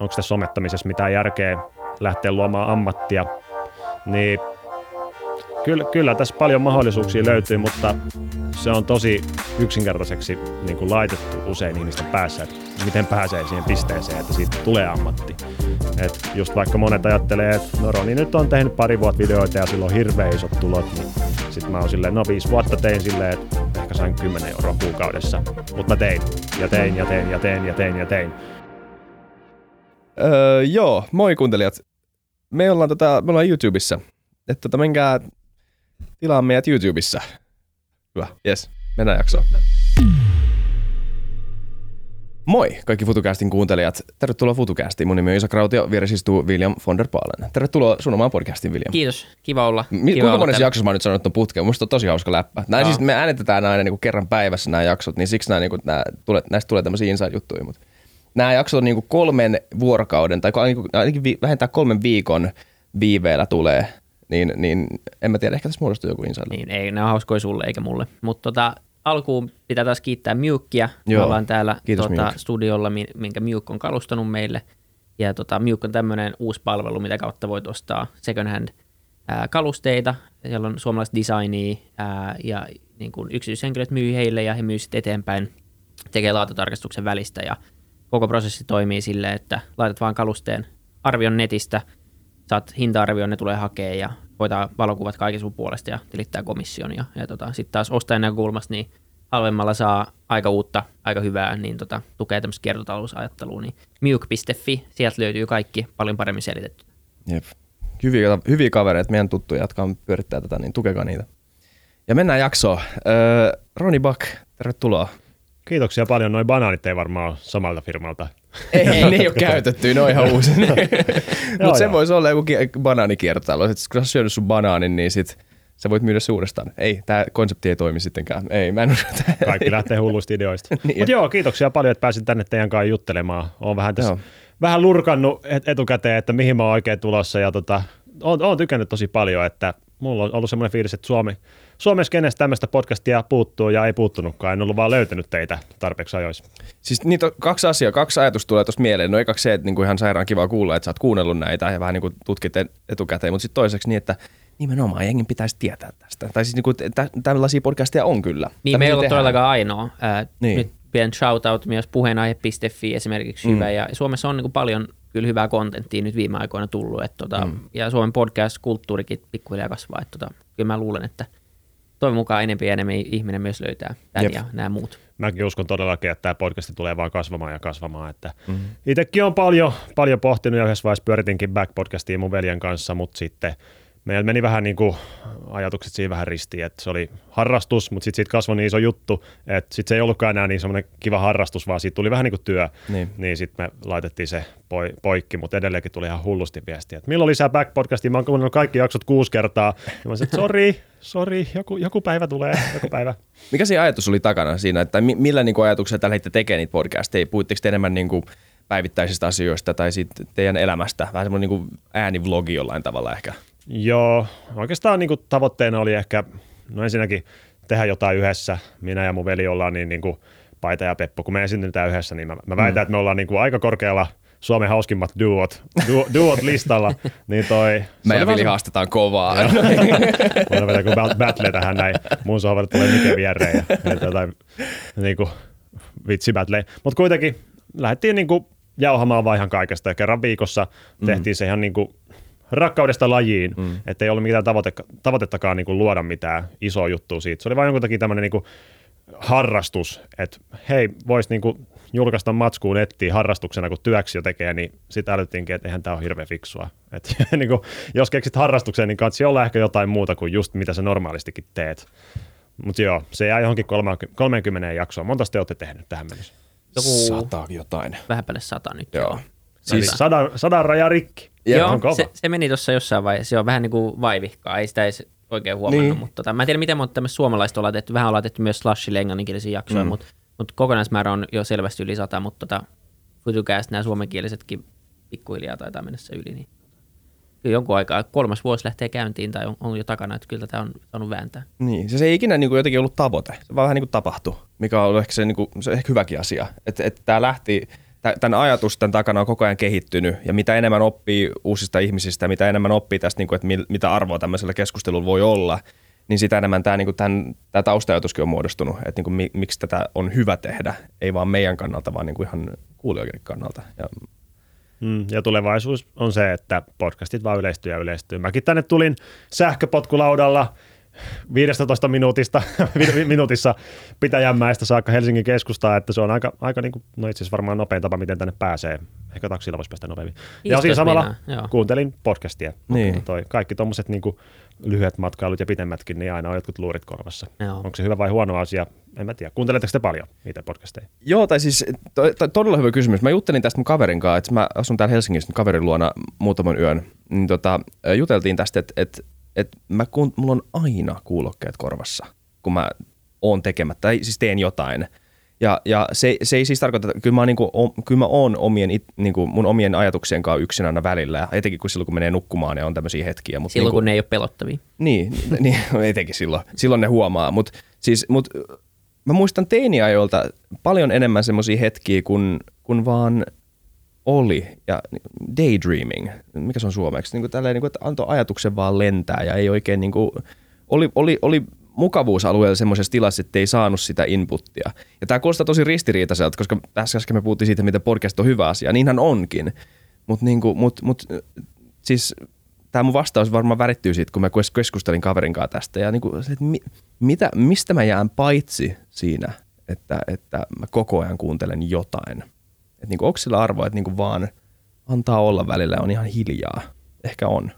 onko tässä somettamisessa mitään järkeä lähteä luomaan ammattia, niin kyllä, kyllä tässä paljon mahdollisuuksia löytyy, mutta se on tosi yksinkertaiseksi niin kuin laitettu usein ihmisten päässä, että miten pääsee siihen pisteeseen, että siitä tulee ammatti. Et just vaikka monet ajattelee, että no Roni nyt on tehnyt pari vuotta videoita ja silloin on hirveän isot tulot, niin sitten mä oon silleen, no viisi vuotta tein silleen, että ehkä sain 10 euroa kuukaudessa. Mutta mä tein, ja tein, ja tein, ja tein, ja tein, ja tein. Öö, joo, moi kuuntelijat. Me ollaan, tota, me ollaan YouTubessa. Että tota, menkää tilaa meidät YouTubessa. Hyvä, yes. Mennään jaksoon. Moi kaikki FutuCastin kuuntelijat. Tervetuloa FutuCastiin. Mun nimi on Isa Krautio, vieressä istuu William von der Paalen. Tervetuloa sun omaan podcastiin, William. Kiitos, kiva olla. Mi- kiva kuinka olla monessa jaksossa mä oon nyt sanonut ton putkeen? Musta on tosi hauska läppä. Näin siis me äänitetään aina niin kuin kerran päivässä nämä jaksot, niin siksi nämä, niin kuin, nämä tulee, näistä tulee tämmöisiä inside-juttuja. Mutta nämä jaksot on niin kuin kolmen vuorokauden tai ainakin, vi- vähintään kolmen viikon viiveellä tulee. Niin, niin en mä tiedä, ehkä tässä muodostuu joku inside. Niin, ei, ne on hauskoja sulle eikä mulle. Mutta tota, alkuun pitää taas kiittää Miukkia. Me Joo. ollaan täällä Kiitos, tota, studiolla, mi- minkä Miuk on kalustanut meille. Ja tota, Miuk on tämmöinen uusi palvelu, mitä kautta voit ostaa second hand ää, kalusteita. Siellä on suomalaista designia ää, ja niin kuin yksityishenkilöt myy heille ja he myy sitten eteenpäin, tekee laatutarkastuksen välistä ja koko prosessi toimii silleen, että laitat vaan kalusteen arvion netistä, saat hinta-arvion, ne tulee hakea ja hoitaa valokuvat kaiken sun puolesta ja tilittää komission. Ja, ja tota, sitten taas ostajan näkökulmasta, niin halvemmalla saa aika uutta, aika hyvää, niin tota, tukee tämmöistä kiertotalousajattelua. Niin miuk.fi, sieltä löytyy kaikki paljon paremmin selitetty. Jep. Hyviä, hyviä kavereita, meidän tuttuja, jotka on pyörittää tätä, niin tukekaa niitä. Ja mennään jaksoon. Öö, Roni Buck, tervetuloa. Kiitoksia paljon. Noin banaanit ei varmaan ole samalta firmalta. Ei, ne ei ole käytetty, ne on ihan uusi. Mutta se voisi olla joku ki- banaanikiertotalo. Et sit kun sä oot syönyt sun banaanin, niin sit sä voit myydä se uudestaan. Ei, tämä konsepti ei toimi sittenkään. Ei, mä en usko. Kaikki lähtee hulluista ideoista. Niin. Mutta joo, kiitoksia paljon, että pääsin tänne teidän kanssa juttelemaan. Olen vähän, tässä, Joo. vähän lurkannut et- etukäteen, että mihin mä oon oikein tulossa. Ja tota, oon, oon tykännyt tosi paljon, että mulla on ollut semmoinen fiilis, että Suomi, Suomessa kenestä tämmöistä podcastia puuttuu ja ei puuttunutkaan. En ollut vaan löytänyt teitä tarpeeksi ajoissa. Siis niitä on kaksi asiaa, kaksi ajatusta tulee tuossa mieleen. No ekaksi se, että niinku ihan sairaan kiva kuulla, että sä oot kuunnellut näitä ja vähän niinku tutkit et- etukäteen, mutta sitten toiseksi niin, että nimenomaan jengin pitäisi tietää tästä. Tai siis niinku, tä- tällaisia podcasteja on kyllä. Niin me ei Tämmöisiä ole tehdään. todellakaan ainoa. Ää, Niin. Nyt pieni shoutout myös puheenaihe.fi esimerkiksi mm. hyvä. Ja Suomessa on niin kuin paljon kyllä hyvää kontenttia nyt viime aikoina tullut. Että tota, mm. Ja Suomen podcast-kulttuurikin pikkuhiljaa kasvaa. Että tota, kyllä mä luulen, että toivon mukaan enemmän ja enemmän ihminen myös löytää tämän Jep. ja nämä muut. Mäkin uskon todellakin, että tämä podcast tulee vaan kasvamaan ja kasvamaan. Että mm-hmm. Itsekin on paljon, paljon pohtinut ja yhdessä vaiheessa pyöritinkin Back-podcastia mun veljen kanssa, mutta sitten meillä meni vähän niin kuin ajatukset siinä vähän ristiin, että se oli harrastus, mutta sitten siitä kasvoi niin iso juttu, että sitten se ei ollutkaan enää niin semmoinen kiva harrastus, vaan siitä tuli vähän niin kuin työ, Niin. niin sitten me laitettiin se poi, poikki, mutta edelleenkin tuli ihan hullusti viestiä, että milloin lisää Back-podcastia, mä oon kuunnellut kaikki jaksot kuusi kertaa, ja mä sanoin, että sori, sori, joku, joku päivä tulee, joku päivä. Mikä se ajatus oli takana siinä, että mi- millä niinku ajatuksella tällä hetkellä tekee niitä podcasteja? Puhutteko te enemmän niinku päivittäisistä asioista tai siitä teidän elämästä? Vähän semmoinen niinku äänivlogi jollain tavalla ehkä. Joo, oikeastaan niin kuin tavoitteena oli ehkä, no ensinnäkin tehdä jotain yhdessä. Minä ja mun veli ollaan niin, niin kuin Paita ja Peppo, kun me esiinnytään yhdessä, niin mä, mä väitän, mm. että me ollaan niin kuin aika korkealla Suomen hauskimmat duot, duo, duot listalla, niin toi... vaan Vili se- haastetaan kovaa. Voidaan vetää kuin battle tähän näin. Mun sohvalle tulee Mike viereen ja, ja jotain niin kuin, vitsi battle. Mutta kuitenkin lähdettiin niin kuin jauhamaan vaan ihan kaikesta ja kerran viikossa tehtiin se ihan niin kuin rakkaudesta lajiin, mm. että ei ollut mitään tavoite, tavoitettakaan niin kuin luoda mitään isoa juttua siitä. Se oli vain jonkun takia tämmöinen niin kuin harrastus, että hei, voisi niin kuin julkaista matskuun nettiin harrastuksena, kun työksi jo tekee, niin sitä älyttiinkin, että eihän tämä ole hirveän fiksua. Et, niin kuin, jos keksit harrastukseen, niin kansi olla ehkä jotain muuta kuin just mitä sä normaalistikin teet. Mutta joo, se jää johonkin 30, 30 jaksoon. Monta te olette tehnyt tähän mennessä? Joku Sata jotain. vähän päälle sata nyt. Joo. Siis Siis, sadan, sadan raja rikki. Jep, Joo, on kova. se, se, meni tuossa jossain vaiheessa. Se on vähän niin kuin vaivihkaa, ei sitä edes oikein huomannut. Niin. Niin. Mutta tota, mä en tiedä, miten monta tämmöistä suomalaista ollaan tehty. Vähän ollaan tehty myös Slashille englanninkielisiä jaksoja, mm. mutta, mutta kokonaismäärä on jo selvästi yli sata. Mutta tota, Futucast, nämä suomenkielisetkin pikkuhiljaa taitaa mennä se yli. Niin kyllä jonkun aikaa, kolmas vuosi lähtee käyntiin tai on, on jo takana, että kyllä tätä on saanut vääntää. niin, se, se ei ikinä niinku jotenkin ollut tavoite. Se vaan vähän niinku tapahtui, mikä on ehkä se, niinku, se on ehkä hyväkin asia. Että et tämä lähti tämän ajatus tämän takana on koko ajan kehittynyt ja mitä enemmän oppii uusista ihmisistä, mitä enemmän oppii tästä, niin kuin, että mitä arvoa tämmöisellä keskustelulla voi olla, niin sitä enemmän tämä, niin kuin tämän, tämä taustajatuskin on muodostunut, että niin kuin, miksi tätä on hyvä tehdä, ei vaan meidän kannalta, vaan niin kuin ihan kuulijoiden kannalta. Ja Mm, ja tulevaisuus on se, että podcastit vaan yleistyy ja yleistyy. Mäkin tänne tulin sähköpotkulaudalla 15 minuutista, minuutissa Pitäjänmäestä saakka Helsingin keskustaa, että se on aika, aika niin kuin, no itse asiassa varmaan nopein tapa, miten tänne pääsee. Ehkä taksilla voisi päästä nopeammin. Ja siinä samalla minä, kuuntelin podcastia. Niin. Toi, kaikki tuommoiset niin lyhyet matkailut ja pitemmätkin, niin aina on jotkut luurit korvassa. Joo. Onko se hyvä vai huono asia? En mä tiedä. Kuunteletteko te paljon niitä podcasteja? Joo, tai siis to, to, todella hyvä kysymys. Mä juttelin tästä mun kaverin kanssa, että mä asun täällä Helsingissä kaverin luona muutaman yön. Niin tota, juteltiin tästä, että, että, että mä kuun, mulla on aina kuulokkeet korvassa, kun mä oon tekemättä, tai siis teen jotain – ja, ja se, se ei siis tarkoita, että kyllä mä, niin kuin, kyllä mä oon omien, niin kuin mun omien ajatuksien kanssa yksin aina välillä, etenkin kun silloin kun menee nukkumaan ja on tämmöisiä hetkiä. Mutta silloin niin kuin, kun ne ei ole pelottavia. Niin, niin etenkin silloin. Silloin ne huomaa, mutta siis, mut, mä muistan teiniajoilta paljon enemmän semmoisia hetkiä, kun, kun vaan oli ja daydreaming, mikä se on suomeksi, niin kuin tälleen, niin kuin, että antoi ajatuksen vaan lentää ja ei oikein niin kuin, oli, oli, oli mukavuusalueella semmoisessa tilassa, että ei saanut sitä inputtia. Ja tämä kuulostaa tosi ristiriitaiselta, koska tässä äsken me puhuttiin siitä, mitä podcast on hyvä asia. Niinhän onkin. Mutta niinku, mut, mut, siis tämä mun vastaus varmaan värittyy siitä, kun mä keskustelin kaverin kanssa tästä. Ja niinku, se, että mi, mitä, mistä mä jään paitsi siinä, että, että mä koko ajan kuuntelen jotain. Että niinku, onko sillä arvoa, että niinku vaan antaa olla välillä on ihan hiljaa? Ehkä on.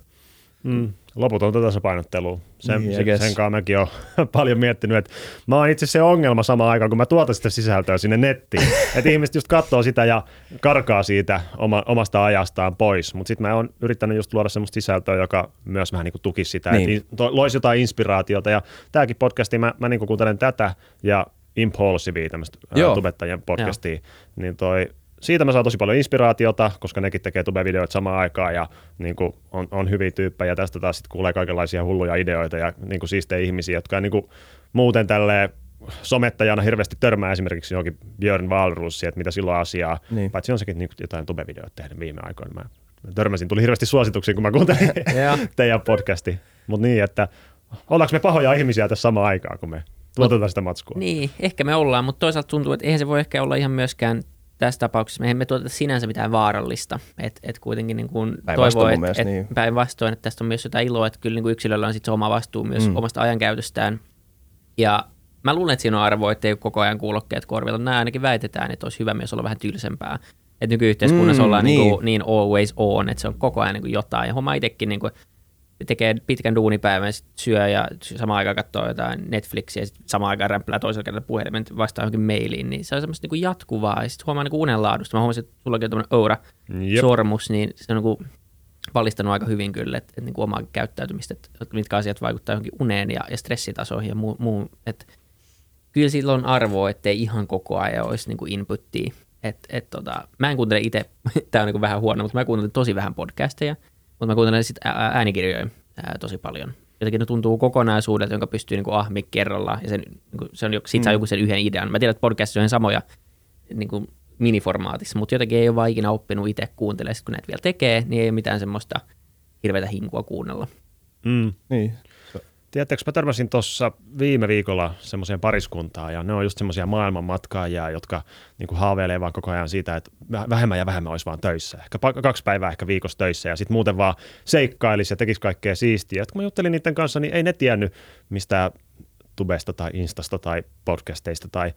Mm loputonta tasapainottelua. Sen, niin, sen, sen kanssa mäkin olen paljon miettinyt, että mä oon itse se ongelma samaan aikaan, kun mä tuotan sitä sisältöä sinne nettiin. että ihmiset just katsoo sitä ja karkaa siitä oma, omasta ajastaan pois. Mutta sitten mä oon yrittänyt just luoda semmoista sisältöä, joka myös vähän niin kuin tukisi sitä, niin. että loisi jotain inspiraatiota. Ja tämäkin podcasti, mä, mä niin kuin kuuntelen tätä ja Impulsivia, tämmöistä tubettajien podcastia, Joo. niin toi siitä mä saan tosi paljon inspiraatiota, koska nekin tekee tube-videoita samaan aikaan ja niin kuin on, on hyviä tyyppejä. Tästä taas sitten kuulee kaikenlaisia hulluja ideoita ja niin kuin siistejä ihmisiä, jotka niin kuin muuten tälle somettajana hirveästi törmää esimerkiksi johonkin Björn Wahlroosia, että mitä silloin asiaa, niin. paitsi on sekin niin jotain tube-videoita tehnyt viime aikoina. Mä törmäsin, tuli hirveästi suosituksia, kun mä kuuntelin teidän podcasti. Mutta niin, että ollaanko me pahoja ihmisiä tässä samaan aikaan, kun me tuotetaan sitä matskua? Niin, ehkä me ollaan, mutta toisaalta tuntuu, että eihän se voi ehkä olla ihan myöskään tässä tapauksessa me emme tuota sinänsä mitään vaarallista. Et, et kuitenkin niin kuin toivoo, että et niin. päinvastoin, että tästä on myös jotain iloa, että kyllä niin kuin yksilöllä on sitten oma vastuu myös mm. omasta ajankäytöstään. Ja mä luulen, että siinä on arvo, että ei koko ajan kuulokkeet korvilla. Nämä ainakin väitetään, että olisi hyvä myös olla vähän tylsempää. Että nykyyhteiskunnassa mm, ollaan niin. Niin, kuin, niin always on, että se on koko ajan niin kuin jotain. Ja homma itsekin niin kuin, tekee pitkän duunipäivän, sit syö ja samaan aikaan katsoo jotain Netflixiä ja sitten samaan aikaan rämplää toisella kerralla puhelimen vastaa johonkin mailiin, niin se on semmoista niin jatkuvaa ja sitten huomaa niin unenlaadusta. Mä huomasin, että sullakin on tämmöinen Oura-sormus, niin se on niin valistanut aika hyvin kyllä, että, että niin kuin omaa käyttäytymistä, että mitkä asiat vaikuttaa johonkin uneen ja, ja stressitasoihin ja muu, muu että kyllä sillä on arvoa, ettei ihan koko ajan olisi niin kuin inputtia. Et, et tota, mä en kuuntele itse, tämä on niin vähän huono, mutta mä kuuntelen tosi vähän podcasteja, mutta mä kuuntelen sitten äänikirjoja ää, tosi paljon. Jotenkin ne tuntuu kokonaisuudelta, jonka pystyy niin ahmi kerralla, ja sen, niin kuin, se on, siitä mm. saa joku sen yhden idean. Mä tiedän, että podcastissa on samoja niin kuin miniformaatissa, mutta jotenkin ei ole vaan ikinä oppinut itse kuuntelemaan, kun näitä vielä tekee, niin ei ole mitään semmoista hirveätä hinkua kuunnella. Mm. Niin, Tiedättekö, mä törmäsin tuossa viime viikolla semmoiseen pariskuntaan, ja ne on just semmoisia maailmanmatkaajia, jotka niin haaveilee vaan koko ajan siitä, että vähemmän ja vähemmän olisi vaan töissä. Ehkä kaksi päivää ehkä viikossa töissä, ja sitten muuten vaan seikkailisi ja tekisi kaikkea siistiä. Et kun mä juttelin niiden kanssa, niin ei ne tiennyt mistä tubesta tai instasta tai podcasteista tai,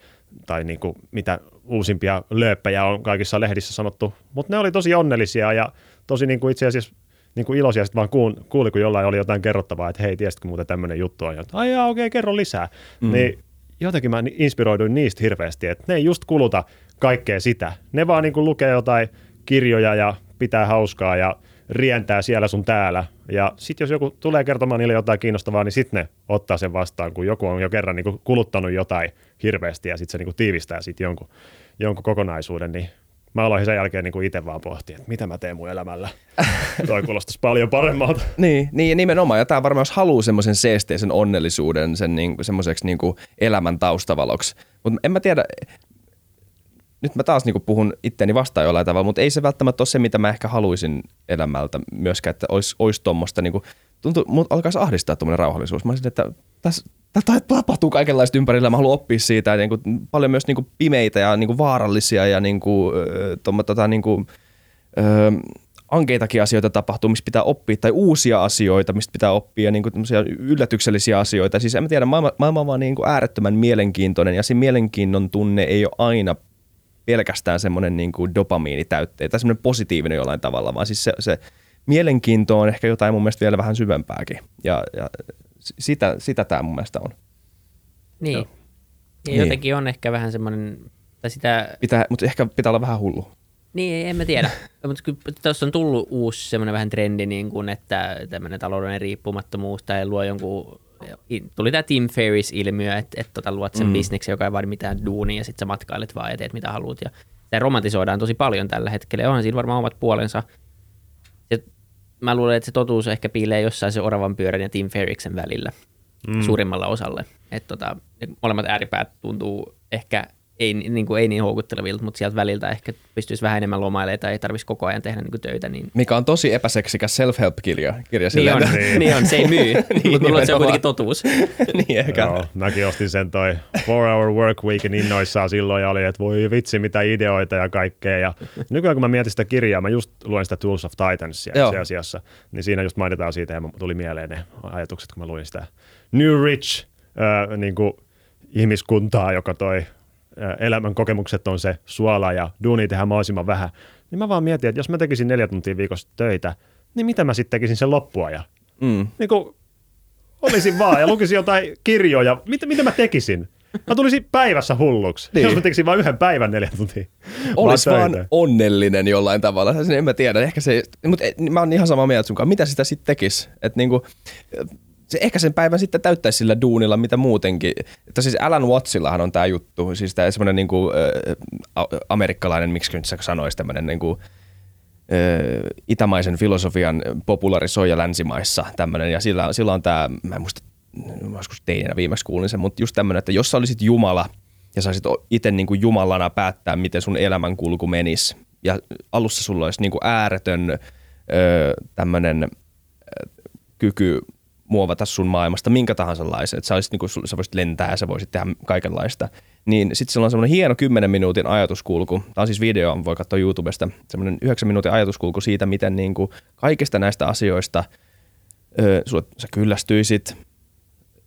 tai niin kuin mitä uusimpia lööppejä on kaikissa lehdissä sanottu, mutta ne oli tosi onnellisia ja tosi niin kuin itse asiassa niin kuin iloisia sitten vaan kuun, kuuli, kun jollain oli jotain kerrottavaa, että hei, tiesitkö muuten tämmöinen juttu on, että ai okei, okay, kerro lisää. Mm. Niin jotenkin mä inspiroiduin niistä hirveästi, että ne ei just kuluta kaikkea sitä. Ne vaan niin kuin lukee jotain kirjoja ja pitää hauskaa ja rientää siellä sun täällä. Ja sitten jos joku tulee kertomaan niille jotain kiinnostavaa, niin sitten ne ottaa sen vastaan, kun joku on jo kerran niin kuin kuluttanut jotain hirveästi ja sitten se niin kuin tiivistää sitten jonkun, jonkun kokonaisuuden, niin mä aloin sen jälkeen niin itse vaan pohtia, että mitä mä teen mun elämällä. Toi kuulostaisi paljon paremmalta. niin, niin, nimenomaan. Ja tämä varmaan, jos haluaa semmoisen seesteisen onnellisuuden sen niin, semmoiseksi niin elämän taustavaloksi. Mutta en mä tiedä, nyt mä taas niinku puhun itteeni vastaan jollain tavalla, mutta ei se välttämättä ole se, mitä mä ehkä haluaisin elämältä myöskään, että olisi, olisi tuommoista, niinku, tuntuu, mut alkaisi ahdistaa tuommoinen rauhallisuus. Mä olisin, että tässä Tätä tapahtuu kaikenlaista ympärillä, mä haluan oppia siitä, ja niin kuin, paljon myös niin kuin pimeitä ja niin kuin vaarallisia ja niin kuin, äh, tota, niin kuin, äh, ankeitakin asioita tapahtuu, mistä pitää oppia, tai uusia asioita, mistä pitää oppia, niin kuin yllätyksellisiä asioita. Siis en mä tiedä, maailma, maailma on vaan niin kuin äärettömän mielenkiintoinen, ja se mielenkiinnon tunne ei ole aina pelkästään semmoinen niin kuin dopamiinitäytteitä, tai semmoinen positiivinen jollain tavalla, vaan siis se, se mielenkiinto on ehkä jotain mun mielestä vielä vähän syvempääkin. Ja, ja sitä, sitä tämä mun mielestä on. Niin. Ja niin. jotenkin on ehkä vähän semmoinen, tai sitä... Pitää, mutta ehkä pitää olla vähän hullu. Niin, en mä tiedä. mutta kyllä tuossa on tullut uusi semmoinen vähän trendi, niin kuin, että tämmöinen taloudellinen riippumattomuus tai luo jonkun tuli tämä Tim Ferris-ilmiö, että, että tota, luot sen mm. bisneksen, joka ei vaadi mitään duunia, ja sitten sä matkailet vaan ja teet mitä haluat. Ja sitä romantisoidaan tosi paljon tällä hetkellä, onhan siinä varmaan omat puolensa mä luulen, että se totuus ehkä piilee jossain se oravan pyörän ja Tim Ferriksen välillä mm. suurimmalla osalle. Että tota, molemmat ääripäät tuntuu ehkä ei, niin kuin, ei niin houkuttelevilta, mutta sieltä väliltä ehkä pystyisi vähän enemmän lomailemaan tai ei tarvitsisi koko ajan tehdä niin kuin töitä. Niin... Mikä on tosi epäseksikäs self-help-kirja. Kirja niin, on, niin. niin on, se ei myy, niin, mutta luulen, se on kuitenkin totuus. niin ehkä. Joo, mäkin ostin sen toi Four Hour Work Weekin innoissaan silloin ja oli, että voi vitsi mitä ideoita ja kaikkea. Ja nykyään kun mä mietin sitä kirjaa, mä just luen sitä Tools of Titansia itse asiassa, niin siinä just mainitaan siitä ja tuli mieleen ne ajatukset, kun mä luin sitä New Rich äh, niin kuin ihmiskuntaa, joka toi elämän kokemukset on se suola ja duuni tehdään mahdollisimman vähän, niin mä vaan mietin, että jos mä tekisin neljä tuntia viikossa töitä, niin mitä mä sitten tekisin sen loppuajan? Mm. Niin kuin olisin vaan ja lukisin jotain kirjoja. Mitä, mitä mä tekisin? Mä tulisin päivässä hulluksi, niin. jos mä tekisin vain yhden päivän neljä tuntia. Olisi vaan, vaan onnellinen jollain tavalla. En mä tiedä, ehkä se, mutta mä oon ihan samaa mieltä sunkaan. Mitä sitä sitten tekisi? Että niinku, se ehkä sen päivän sitten täyttäisi sillä duunilla, mitä muutenkin. Että siis Alan Wattsillahan on tämä juttu, siis tämä semmoinen niinku, äh, amerikkalainen, miksi nyt sanoisi, tämmöinen niinku, äh, itämaisen filosofian popularisoija länsimaissa tämmöinen, ja sillä, sillä on tämä, mä en muista, joskus teinä viimeksi kuulin sen, mutta just tämmöinen, että jos sä olisit Jumala, ja saisit itse niin Jumalana päättää, miten sun elämän kulku menisi, ja alussa sulla olisi niin ääretön öö, tämmöinen kyky muovata sun maailmasta minkä tahansa laisen, että sä, olisit, niin kuin, sä voisit lentää sä voisit tehdä kaikenlaista. Niin sitten sillä on semmoinen hieno 10 minuutin ajatuskulku. Tämä on siis video, voi katsoa YouTubesta, semmoinen 9 minuutin ajatuskulku siitä, miten niin kuin kaikista näistä asioista ö, sulle, sä kyllästyisit,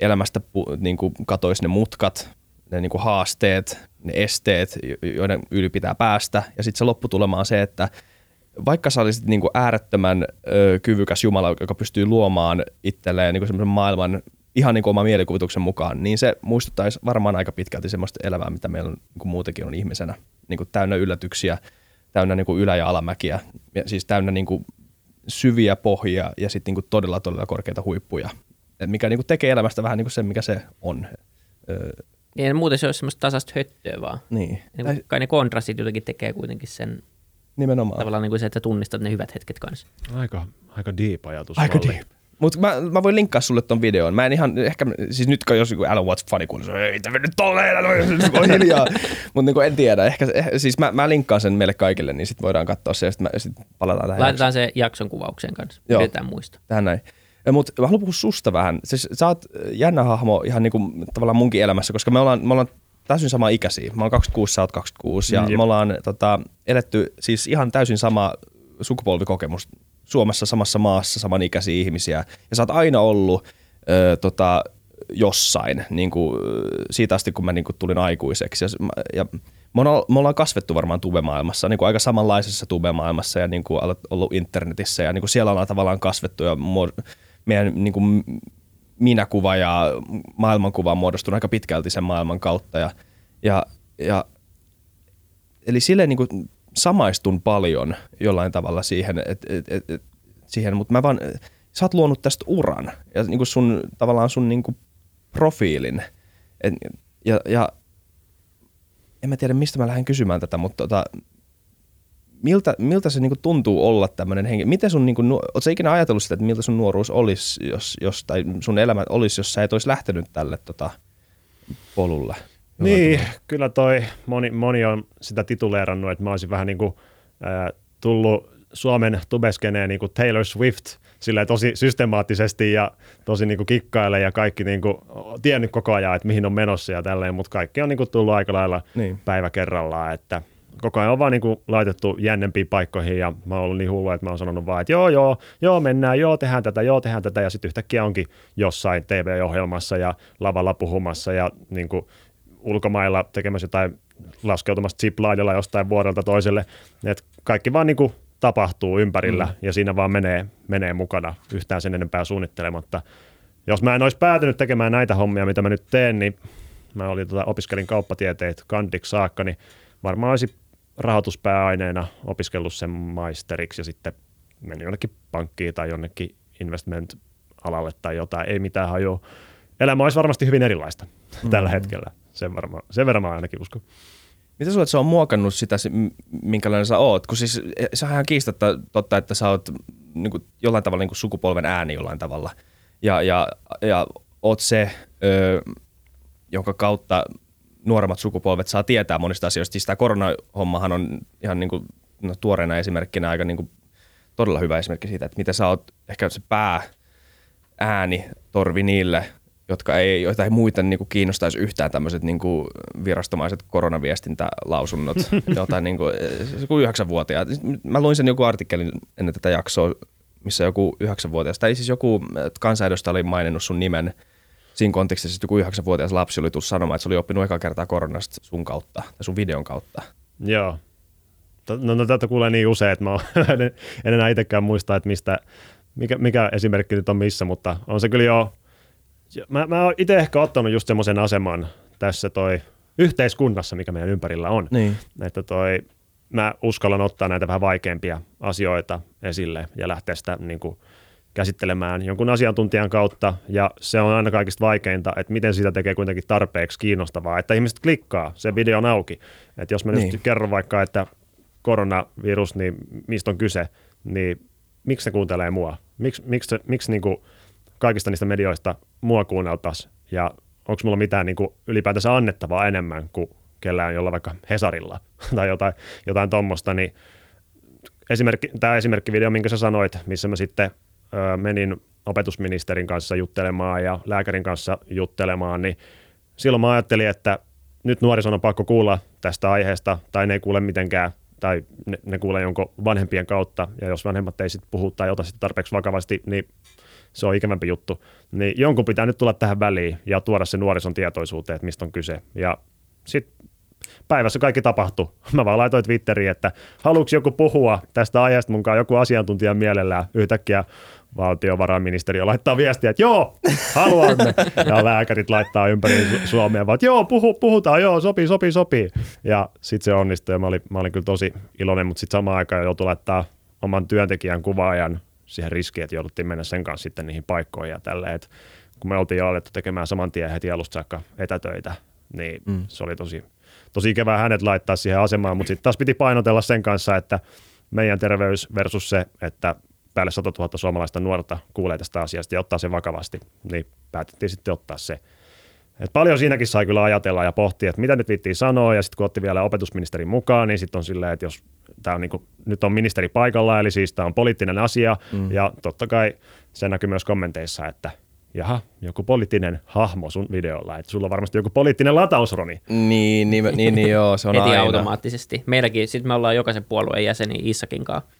elämästä niin kuin katoisi ne mutkat, ne niin kuin haasteet, ne esteet, joiden yli pitää päästä. Ja sitten se lopputulema on se, että – vaikka sä olisit niin kuin äärettömän ö, kyvykäs Jumala, joka pystyy luomaan itselleen niin semmoisen maailman ihan niin kuin oma mielikuvituksen mukaan, niin se muistuttaisi varmaan aika pitkälti semmoista elämää, mitä meillä on, niin kuin muutenkin on ihmisenä. Niin kuin täynnä yllätyksiä, täynnä niin kuin ylä- ja alamäkiä, ja siis täynnä niin kuin syviä pohjia ja sitten niin kuin todella, todella korkeita huippuja, Et mikä niin kuin tekee elämästä vähän niin kuin se, mikä se on. Öö, niin, muuten se olisi semmoista tasasta höttöä vaan. Niin. niin kai ne kontrastit jotenkin tekee kuitenkin sen Nimenomaan. Tavallaan niin kuin se, että tunnistat ne hyvät hetket kanssa. Aika, aika deep ajatus. Aika oli. deep. Mutta mä, mä voin linkkaa sulle ton videon. Mä en ihan, ehkä, siis nyt jos joku Alan Watts fani kuulee, ei tämä nyt tolleen, on hiljaa. Mutta niin en tiedä, ehkä, eh, siis mä, mä linkkaan sen meille kaikille, niin sitten voidaan katsoa se ja sitten sit palataan tähän. Laitetaan jakson. se jakson kuvaukseen kanssa, Joo. pidetään muista. Tähän näin. Mutta mä haluan puhua susta vähän. Siis, sä oot jännä hahmo ihan niin kuin, tavallaan munkin elämässä, koska me ollaan, me ollaan täysin sama ikäisiä. Mä oon 26, sä oot 26 ja mm, me ollaan tota, eletty siis ihan täysin sama sukupolvikokemus Suomessa samassa maassa, samanikäisiä ihmisiä. Ja sä oot aina ollut ö, tota, jossain niin kuin, siitä asti, kun mä niin kuin, tulin aikuiseksi. Ja, ja me ollaan kasvettu varmaan tubemaailmassa, niin kuin aika samanlaisessa tubemaailmassa ja niin kuin, ollut internetissä ja niin kuin siellä ollaan tavallaan kasvettu ja meidän niin kuin, minäkuva ja maailmankuva on muodostunut aika pitkälti sen maailman kautta. Ja, ja, ja, eli silleen niin kuin samaistun paljon jollain tavalla siihen, et, et, et, et, siihen mutta mä vaan, sä oot luonut tästä uran ja niin kuin sun, tavallaan sun niin kuin profiilin. Et, ja, ja en mä tiedä, mistä mä lähden kysymään tätä, mutta tota, miltä, miltä se niinku tuntuu olla tämmöinen henkilö? Miten sun, niinku, ootko ikinä ajatellut sitä, että miltä sun nuoruus olisi, jos, jos, tai sun elämä olisi, jos sä et olisi lähtenyt tälle tota, polulle? Niin, kyllä toi moni, moni on sitä tituleerannut, että mä olisin vähän niin kuin, äh, tullut Suomen tubeskeneen niin kuin Taylor Swift sillä tosi systemaattisesti ja tosi niin kuin kikkaille ja kaikki niin kuin, tiennyt koko ajan, että mihin on menossa ja tälleen, mutta kaikki on niin kuin tullut aika lailla niin. päivä kerrallaan, että koko ajan on vaan niin kuin laitettu jännempiin paikkoihin ja mä oon ollut niin hullu, että mä oon sanonut vaan, että joo, joo, joo, mennään, joo, tehdään tätä, joo, tehdään tätä ja sitten yhtäkkiä onkin jossain TV-ohjelmassa ja lavalla puhumassa ja niin kuin ulkomailla tekemässä jotain laskeutumassa zip jostain vuodelta toiselle. Et kaikki vaan niin kuin tapahtuu ympärillä mm. ja siinä vaan menee, menee mukana yhtään sen enempää suunnittelematta. Jos mä en olisi päätynyt tekemään näitä hommia, mitä mä nyt teen, niin mä olin, tota, opiskelin kauppatieteet kandiksi saakka, niin varmaan olisi rahoituspääaineena opiskellut sen maisteriksi ja sitten meni jonnekin pankkiin tai jonnekin investment-alalle tai jotain, ei mitään hajua. Elämä olisi varmasti hyvin erilaista mm-hmm. tällä hetkellä, sen, varma, sen verran mä ainakin uskon. Mitä sulle, se on muokannut sitä, minkälainen sä oot? Kun siis e, sehän ihan kiistatta totta, että sä oot niin kuin, jollain tavalla niin kuin sukupolven ääni jollain tavalla. Ja, ja, ja oot se, ö, jonka kautta nuoremmat sukupolvet saa tietää monista asioista. Siis tämä koronahommahan on ihan niin kuin, no, tuoreena esimerkkinä aika niin kuin, todella hyvä esimerkki siitä, että miten sä oot ehkä se pää ääni torvi niille, jotka ei, joita ei muita niin kuin kiinnostaisi yhtään tämmöiset niin kuin virastomaiset koronaviestintälausunnot, jotain niin kuin, joku yhdeksänvuotiaat. Mä luin sen joku artikkelin ennen tätä jaksoa, missä joku yhdeksänvuotias, tai siis joku kansanedustaja oli maininnut sun nimen siinä kontekstissa, että joku yhdeksänvuotias lapsi oli tullut sanomaan, että se oli oppinut eka kertaa koronasta sun kautta, tai sun videon kautta. Joo. No, no tätä kuulee niin usein, että mä en, en enää itsekään muista, että mistä, mikä, mikä esimerkki nyt on missä, mutta on se kyllä jo mä, mä oon itse ehkä ottanut just semmoisen aseman tässä toi yhteiskunnassa, mikä meidän ympärillä on. Niin. Että toi, mä uskallan ottaa näitä vähän vaikeampia asioita esille ja lähteä sitä niin kuin, käsittelemään jonkun asiantuntijan kautta, ja se on aina kaikista vaikeinta, että miten sitä tekee kuitenkin tarpeeksi kiinnostavaa, että ihmiset klikkaa, se video on auki. Että jos mä niin. nyt kerron vaikka, että koronavirus, niin mistä on kyse, niin miksi ne kuuntelee mua? Miks, miksi, miksi niin kuin, kaikista niistä medioista mua kuunneltaisiin ja onko mulla mitään niin kuin ylipäätänsä annettavaa enemmän kuin kellään jolla vaikka Hesarilla tai jotain, jotain tuommoista, niin esimerkki, tämä esimerkkivideo, minkä sä sanoit, missä mä sitten menin opetusministerin kanssa juttelemaan ja lääkärin kanssa juttelemaan, niin silloin mä ajattelin, että nyt nuorison on pakko kuulla tästä aiheesta, tai ne ei kuule mitenkään, tai ne, ne kuulee jonkun vanhempien kautta, ja jos vanhemmat ei sitten puhu tai ota sitä tarpeeksi vakavasti, niin se on ikävämpi juttu. Niin jonkun pitää nyt tulla tähän väliin ja tuoda se nuorison tietoisuuteen, että mistä on kyse. Ja sitten päivässä kaikki tapahtui. Mä vaan laitoin Twitteriin, että haluuks joku puhua tästä aiheesta mukaan joku asiantuntija mielellään. Yhtäkkiä valtiovarainministeriö laittaa viestiä, että joo, haluamme. Ja lääkärit laittaa ympäri Suomea, vaan että joo, puhu, puhutaan, joo, sopii, sopii, sopii. Ja sitten se onnistui ja mä olin, mä olin kyllä tosi iloinen, mutta sitten samaan aikaan joutui laittaa oman työntekijän kuvaajan siihen riskiin, että jouduttiin mennä sen kanssa sitten niihin paikkoihin ja tälleen, että kun me oltiin jo alettu tekemään saman tien heti alusta saakka etätöitä, niin mm. se oli tosi, tosi ikävää hänet laittaa siihen asemaan, mutta sitten taas piti painotella sen kanssa, että meidän terveys versus se, että päälle 100 000 suomalaista nuorta kuulee tästä asiasta ja ottaa sen vakavasti, niin päätettiin sitten ottaa se. Et paljon siinäkin sai kyllä ajatella ja pohtia, että mitä nyt viittiin sanoa, ja sitten kun otti vielä opetusministerin mukaan, niin sitten on silleen, että jos tämä on niin kuin, nyt on ministeri paikalla, eli siis tämä on poliittinen asia, mm. ja totta kai se näkyy myös kommenteissa, että jaha, joku poliittinen hahmo sun videolla, että sulla on varmasti joku poliittinen latausroni. Niin, niin, niin, niin joo, se on Heti aina. automaattisesti. Meilläkin, sitten me ollaan jokaisen puolueen jäseni Issakin kanssa,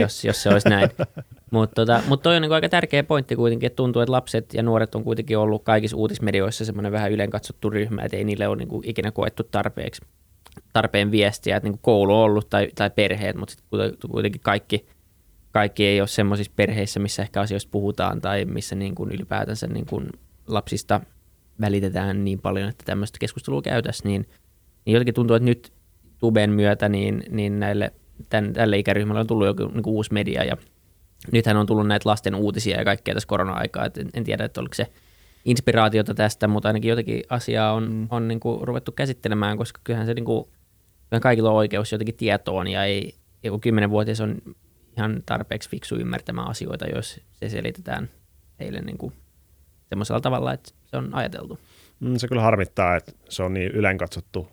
jos, jos se olisi näin. Mutta tota, mut toi on niinku aika tärkeä pointti kuitenkin, että tuntuu, että lapset ja nuoret on kuitenkin ollut kaikissa uutismedioissa semmoinen vähän yleen katsottu ryhmä, että ei niille ole niinku ikinä koettu tarpeeksi tarpeen viestiä, että niinku koulu on ollut tai, tai perheet, mutta sitten kuitenkin kaikki, kaikki ei ole semmoisissa perheissä, missä ehkä asioista puhutaan tai missä niinku ylipäätänsä niinku lapsista välitetään niin paljon, että tämmöistä keskustelua käytäisiin, niin, niin jotenkin tuntuu, että nyt Tuben myötä niin, niin näille, tämän, tälle ikäryhmälle on tullut joku niin uusi media ja nythän on tullut näitä lasten uutisia ja kaikkea tässä korona-aikaa, että en, en tiedä, että oliko se inspiraatiota tästä, mutta ainakin jotenkin asiaa on, mm. on niin kuin ruvettu käsittelemään, koska kyllähän se niin kuin, kyllähän kaikilla on oikeus jotenkin tietoon ja ei, joku kymmenenvuotias on ihan tarpeeksi fiksu ymmärtämään asioita, jos se selitetään heille niin kuin semmoisella tavalla, että se on ajateltu. mm, se kyllä harmittaa, että se on niin ylen katsottu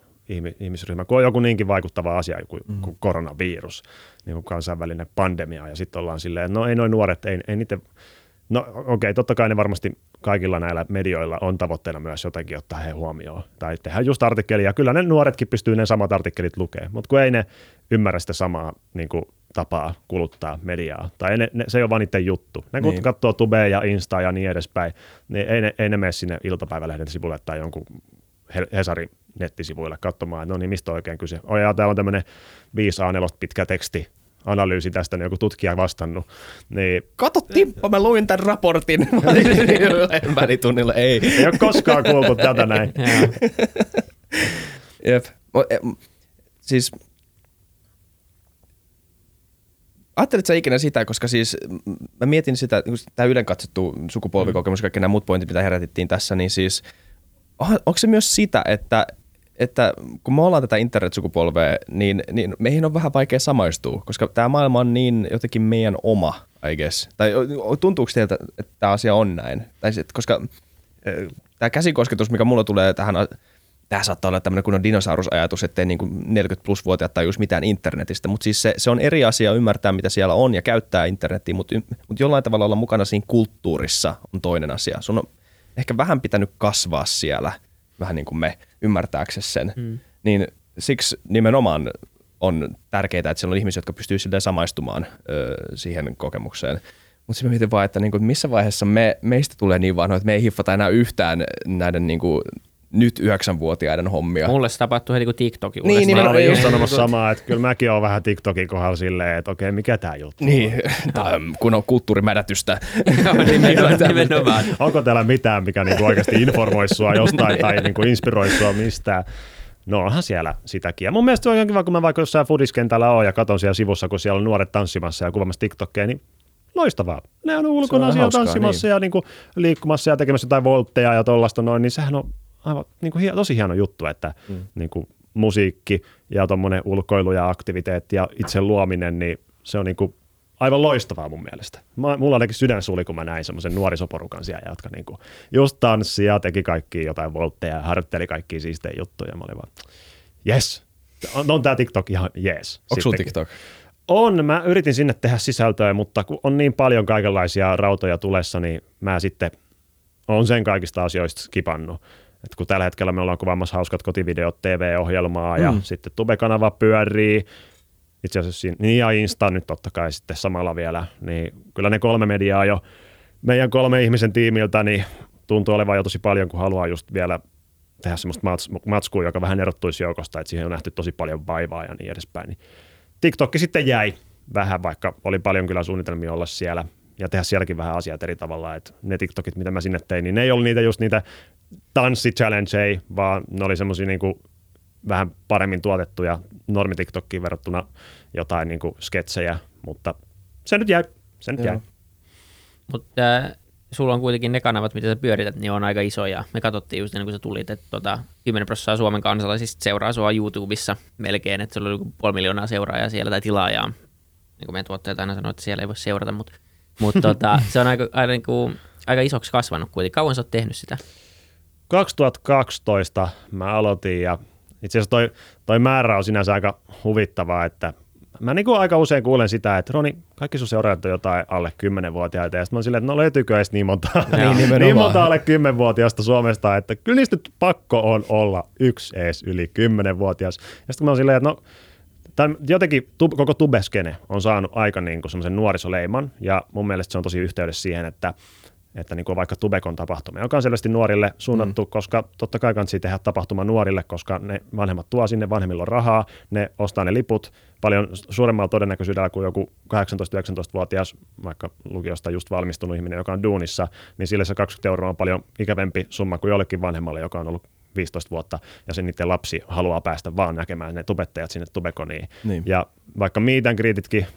ihmisryhmä, kun on joku niinkin vaikuttava asia kuin, mm. kuin koronavirus, niin kuin kansainvälinen pandemia, ja sitten ollaan silleen, että no ei noin nuoret, ei, ei niitä, no okei, okay, totta kai ne varmasti kaikilla näillä medioilla on tavoitteena myös jotenkin ottaa he huomioon, tai tehdä just artikkelia, kyllä ne nuoretkin pystyy ne samat artikkelit lukemaan, mutta kun ei ne ymmärrä sitä samaa niin kuin, tapaa kuluttaa mediaa, tai ne, ne, se ei ole vaan niiden juttu. Ne kun niin. katsoo Tubea ja Insta ja niin edespäin, niin ei ne, ei ne mene sinne iltapäivälehden sivulle tai jonkun Hesarin nettisivuille katsomaan, että no niin, mistä oikein kyse. Oh, ja täällä on tämmöinen 5 a pitkä teksti, analyysi tästä, niin joku tutkija vastannut. Niin... Kato Timppa, mä luin tämän raportin välitunnilla, ei. Ei ole koskaan kuultu tätä näin. Jep. E, siis Ajattelitko ikinä sitä, koska siis mä mietin sitä, tämä ylen katsottu sukupolvikokemus, kaikki nämä muut pointit, mitä herätittiin tässä, niin siis onko se myös sitä, että että kun me ollaan tätä internet-sukupolvea, niin, niin meihin on vähän vaikea samaistua, koska tämä maailma on niin jotenkin meidän oma, I guess. Tai tuntuuko teiltä, että tämä asia on näin? Tai sit, koska tämä käsikosketus, mikä mulla tulee tähän, tämä saattaa olla tämmöinen kunnon dinosaurusajatus, ettei niin kuin 40 plus vuotiaat tajus mitään internetistä, mutta siis se, se, on eri asia ymmärtää, mitä siellä on ja käyttää internetiä, mutta, mutta jollain tavalla olla mukana siinä kulttuurissa on toinen asia. Sun on ehkä vähän pitänyt kasvaa siellä – vähän niin kuin me ymmärtääksesi sen. Mm. Niin siksi nimenomaan on tärkeää, että siellä on ihmisiä, jotka pystyy silleen samaistumaan ö, siihen kokemukseen. Mutta sitten mietin vaan, että niinku, missä vaiheessa me, meistä tulee niin vanhoja, että me ei hiffata enää yhtään näiden niinku, nyt yhdeksänvuotiaiden hommia. Mulle se tapahtuu heti kun TikTokin Niin, niin mä olin just sanomassa samaa, että kyllä mäkin olen vähän TikTokin kohdalla silleen, että okei, mikä tämä juttu Niin, tai kun on kulttuurimädätystä. nimenomaan. Onko täällä mitään, mikä niinku oikeasti informoi sua jostain tai niinku inspiroi sua mistään? No onhan siellä sitäkin. Ja mun mielestä se on ihan kiva, kun mä vaikka jossain fudiskentällä oon ja katon siellä sivussa, kun siellä on nuoret tanssimassa ja kuvaamassa TikTokkeja, niin loistavaa. Ne on ulkona siellä tanssimassa niin. ja niinku liikkumassa ja tekemässä jotain voltteja ja tollaista noin, niin sehän on aivan niin kuin, tosi hieno juttu, että mm. niin kuin, musiikki ja tuommoinen ulkoilu ja aktiviteetti ja itse luominen, niin se on niin kuin, aivan loistavaa mun mielestä. Mä, mulla ainakin sydän suli, kun mä näin semmoisen nuorisoporukan siellä, jotka niin kuin, just tanssia, teki kaikki jotain voltteja ja harjoitteli kaikkia siistejä juttuja. Mä olin vaan, yes, on, on tämä TikTok ihan yes. Onko sulla TikTok? On, mä yritin sinne tehdä sisältöä, mutta kun on niin paljon kaikenlaisia rautoja tulessa, niin mä sitten on sen kaikista asioista skipannut. Et kun tällä hetkellä me ollaan kuvaamassa hauskat kotivideot TV-ohjelmaa ja mm. sitten Tube-kanava pyörii, itse asiassa siinä, niin ja Insta nyt totta kai sitten samalla vielä, niin kyllä ne kolme mediaa jo meidän kolme ihmisen tiimiltä niin tuntuu olevan jo tosi paljon, kun haluaa just vielä tehdä semmoista matskua, joka vähän erottuisi joukosta, että siihen on nähty tosi paljon vaivaa ja niin edespäin. Niin TikTokki sitten jäi vähän, vaikka oli paljon kyllä suunnitelmia olla siellä ja tehdä sielläkin vähän asiat eri tavalla. että ne TikTokit, mitä mä sinne tein, niin ne ei ollut niitä just niitä tanssi-challengeja, vaan ne oli semmoisia niin vähän paremmin tuotettuja normi TikTokkiin verrattuna jotain niin kuin sketsejä, mutta se nyt jäi. Se nyt jäi. Mutta äh, sulla on kuitenkin ne kanavat, mitä sä pyörität, niin on aika isoja. Me katsottiin just ennen kuin sä tulit, että tota, 10 prosenttia Suomen kansalaisista seuraa sua YouTubessa melkein, että sulla oli puoli miljoonaa seuraajaa siellä tai tilaajaa. Niin kuin meidän tuottajat aina sanoo, että siellä ei voi seurata, mutta, mutta tota, se on aika, aika, niin kuin, aika isoksi kasvanut kuitenkin. Kauan sä oot tehnyt sitä? 2012 mä aloitin ja itse asiassa toi, toi määrä on sinänsä aika huvittavaa, että mä niin kuin aika usein kuulen sitä, että Roni, kaikki sun seuraajat on jotain alle 10-vuotiaita, ja sitten mä oon silleen, että no löytyykö edes niin monta, niin, niin monta alle 10-vuotiaasta Suomesta, että kyllä niistä nyt pakko on olla yksi edes yli 10-vuotias. Ja sitten mä oon silleen, että no, tämän, jotenkin tub, koko tubeskene on saanut aika niin kuin semmoisen nuorisoleiman, ja mun mielestä se on tosi yhteydessä siihen, että että niin kuin vaikka Tubekon tapahtuma, joka on selvästi nuorille suunnattu, mm. koska totta kai kannattaa tehdä tapahtuma nuorille, koska ne vanhemmat tuo sinne, vanhemmilla on rahaa, ne ostaa ne liput paljon suuremmalla todennäköisyydellä kuin joku 18-19-vuotias, vaikka lukiosta just valmistunut ihminen, joka on duunissa, niin sille se 20 euroa on paljon ikävempi summa kuin jollekin vanhemmalle, joka on ollut 15 vuotta ja sen niiden lapsi haluaa päästä vaan näkemään ne tubettajat sinne tubekoniin. Niin. Ja vaikka meet and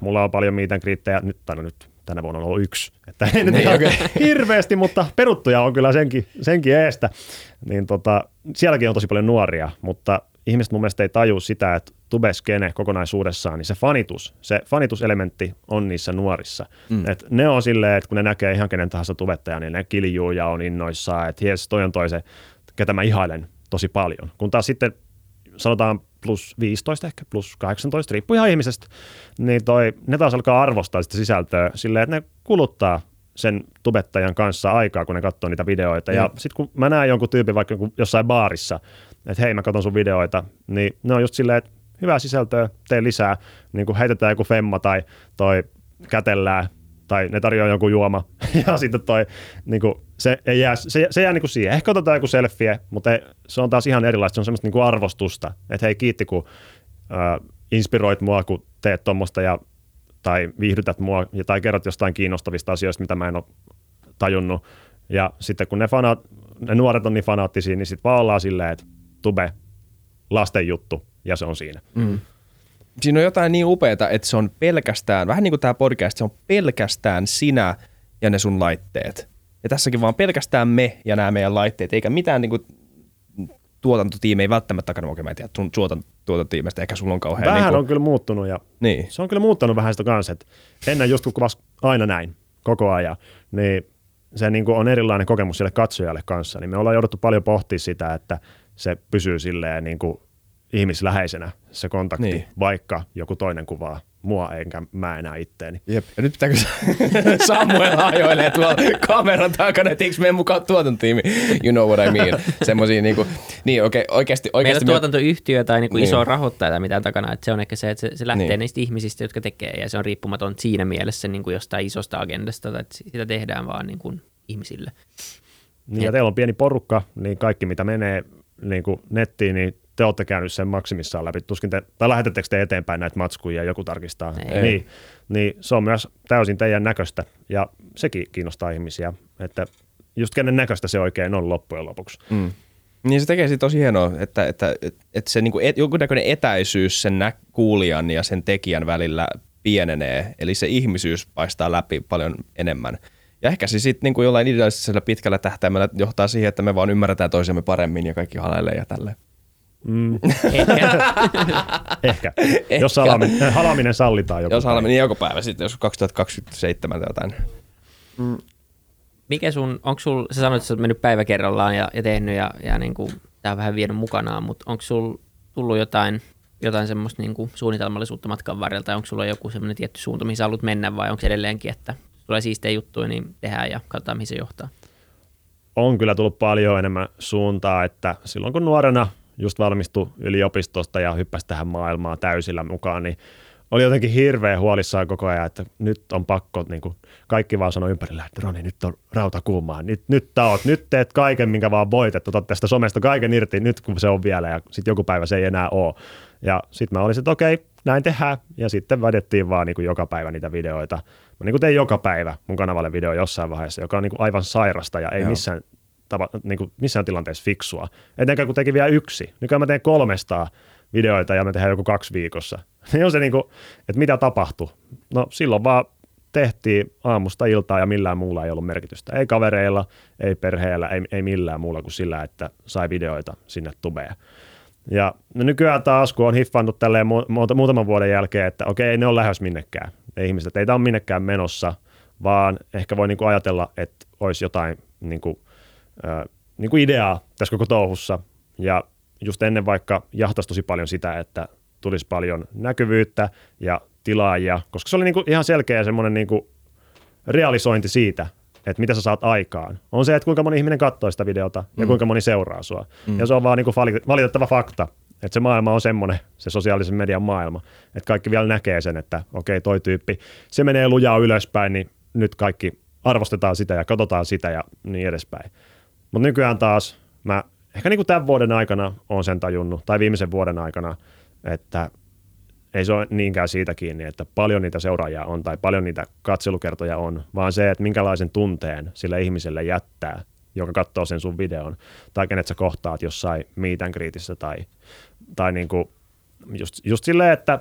mulla on paljon meet and nyt, tai no nyt tänä vuonna on ollut yksi. Että ei nyt niin, okay. hirveästi, mutta peruttuja on kyllä senkin, senkin eestä. Niin tota, sielläkin on tosi paljon nuoria, mutta ihmiset mun mielestä ei taju sitä, että tubeskene kokonaisuudessaan, niin se fanitus, se fanituselementti on niissä nuorissa. Mm. Et ne on silleen, että kun ne näkee ihan kenen tahansa tubettaja, niin ne kiljuu ja on innoissaan, että jes, toi on toi se ketä mä ihailen tosi paljon. Kun taas sitten sanotaan plus 15 ehkä, plus 18, riippuu ihan ihmisestä, niin toi, ne taas alkaa arvostaa sitä sisältöä silleen, että ne kuluttaa sen tubettajan kanssa aikaa, kun ne katsoo niitä videoita. Mm. Ja sitten kun mä näen jonkun tyypin vaikka jossain baarissa, että hei mä katson sun videoita, niin ne on just silleen, että hyvää sisältöä, tee lisää, niin kuin heitetään joku femma tai toi kätellään tai ne tarjoaa joku juoma ja sitten toi, niin kuin, se, ei jää, se, se jää niin kuin siihen. Ehkä otetaan joku selfie, mutta ei, se on taas ihan erilaista, se on semmoista niin kuin arvostusta, että hei kiitti kun äh, inspiroit mua, kun teet tuommoista ja tai viihdytät mua tai kerrot jostain kiinnostavista asioista, mitä mä en ole tajunnut. Ja sitten kun ne, fanaat, ne nuoret on niin fanaattisia, niin sitten vaan ollaan silleen, että tube, lasten juttu, ja se on siinä. Mm. Siinä on jotain niin upeaa, että se on pelkästään, vähän niin kuin tämä podcast, se on pelkästään sinä ja ne sun laitteet. Ja tässäkin vaan pelkästään me ja nämä meidän laitteet, eikä mitään niin kuin tuotantotiimi ei välttämättä takana, okei mä en tiedä sun tuotantotiimestä, ehkä sulla on kauhean... Vähän niin kuin... on kyllä muuttunut ja niin. se on kyllä muuttanut vähän sitä kanssa, että ennen just kun kuvasi aina näin koko ajan, niin se niin kuin on erilainen kokemus sille katsojalle kanssa, niin me ollaan jouduttu paljon pohtia sitä, että se pysyy silleen niin kuin ihmisläheisenä se kontakti, niin. vaikka joku toinen kuvaa mua enkä mä enää itteeni. Jep. Ja nyt pitääkö Samuel hajoilee tuolla kameran takana, että eikö meidän mukaan tuotantotiimi? You know what I mean. Semmoisia niinku, niin okay, oikeasti, oikeasti. Meillä on tuotantoyhtiö tai niinku niin. iso rahoittaja tai mitään takana, että se on ehkä se, että se, se lähtee niin. niistä ihmisistä, jotka tekee ja se on riippumaton siinä mielessä niin kuin jostain isosta agendasta, että sitä tehdään vaan niin kuin ihmisille. Niin ja teillä on pieni porukka, niin kaikki mitä menee niin kuin nettiin, niin te olette käynyt sen maksimissaan läpi, tuskin te, tai lähetettekö te eteenpäin näitä matskuja ja joku tarkistaa, Ei. niin, niin se on myös täysin teidän näköistä ja sekin kiinnostaa ihmisiä, että just kenen näköistä se oikein on loppujen lopuksi. Mm. Niin se tekee siitä tosi hienoa, että, että, että, että se niin kuin et, jonkunnäköinen etäisyys sen nä- kuulijan ja sen tekijän välillä pienenee, eli se ihmisyys paistaa läpi paljon enemmän. Ja ehkä se sitten niin jollain idealistisella pitkällä tähtäimellä johtaa siihen, että me vaan ymmärretään toisemme paremmin ja kaikki halailee ja tälleen. Mm. Ehkä. Ehkä. Ehkä. Jos halaminen, halaminen sallitaan joku Jos halaminen niin joku päivä sitten, jos 2027 tai jotain. Mm. Mikä sun, onko sul, sä sanoit, että sä oot mennyt päivä kerrallaan ja, ja tehnyt ja, ja niin kuin, tää on vähän vienyt mukanaan, mutta onko sul tullut jotain, jotain semmoista niin kuin suunnitelmallisuutta matkan varrella tai onko sulla joku semmoinen tietty suunta, mihin sä haluat mennä vai onko edelleenkin, että tulee siistejä juttuja, niin tehdään ja katsotaan, mihin se johtaa? On kyllä tullut paljon enemmän suuntaa, että silloin kun nuorena just valmistui yliopistosta ja hyppäsi tähän maailmaan täysillä mukaan, niin oli jotenkin hirveän huolissaan koko ajan, että nyt on pakko, niin kuin kaikki vaan sanoi ympärillä, että Roni, nyt on rauta kuumaa, nyt, nyt taot, nyt teet kaiken, minkä vaan voit, että otat tästä somesta kaiken irti, nyt kun se on vielä ja sitten joku päivä se ei enää ole. Ja sitten mä olisin, että okei, näin tehdään ja sitten vedettiin vaan niin kuin joka päivä niitä videoita. Mä niin kuin tein joka päivä mun kanavalle video jossain vaiheessa, joka on niin kuin aivan sairasta ja ei Joo. missään tava, niin kuin missään tilanteessa fiksua. Etenkään kun teki vielä yksi. Nykyään mä teen kolmesta videoita ja me tehdään joku kaksi viikossa. Niin on se niin kuin, että mitä tapahtui. No silloin vaan tehtiin aamusta iltaa ja millään muulla ei ollut merkitystä. Ei kavereilla, ei perheellä, ei, ei millään muulla kuin sillä, että sai videoita sinne tubeen. Ja no nykyään taas, kun on hiffannut tälleen mu- muutaman vuoden jälkeen, että okei, ne on lähes minnekään. Ne ihmiset, ei tämä ole minnekään menossa, vaan ehkä voi niinku ajatella, että olisi jotain niinku, niin kuin ideaa tässä koko touhussa. Ja just ennen vaikka jahtasi tosi paljon sitä, että tulisi paljon näkyvyyttä ja tilaajia, koska se oli niin kuin ihan selkeä semmoinen niin kuin realisointi siitä, että mitä sä saat aikaan. On se, että kuinka moni ihminen katsoo sitä videota ja mm. kuinka moni seuraa sua. Mm. Ja se on vaan niin kuin valitettava fakta, että se maailma on semmoinen, se sosiaalisen median maailma, että kaikki vielä näkee sen, että okei, okay, toi tyyppi, se menee lujaa ylöspäin, niin nyt kaikki arvostetaan sitä ja katsotaan sitä ja niin edespäin. Mutta nykyään taas mä ehkä niin kuin tämän vuoden aikana on sen tajunnut, tai viimeisen vuoden aikana, että ei se ole niinkään siitä kiinni, että paljon niitä seuraajia on tai paljon niitä katselukertoja on, vaan se, että minkälaisen tunteen sille ihmiselle jättää, joka katsoo sen sun videon, tai kenet sä kohtaat jossain miitän kriitissä, tai, tai niin kuin just, just silleen, että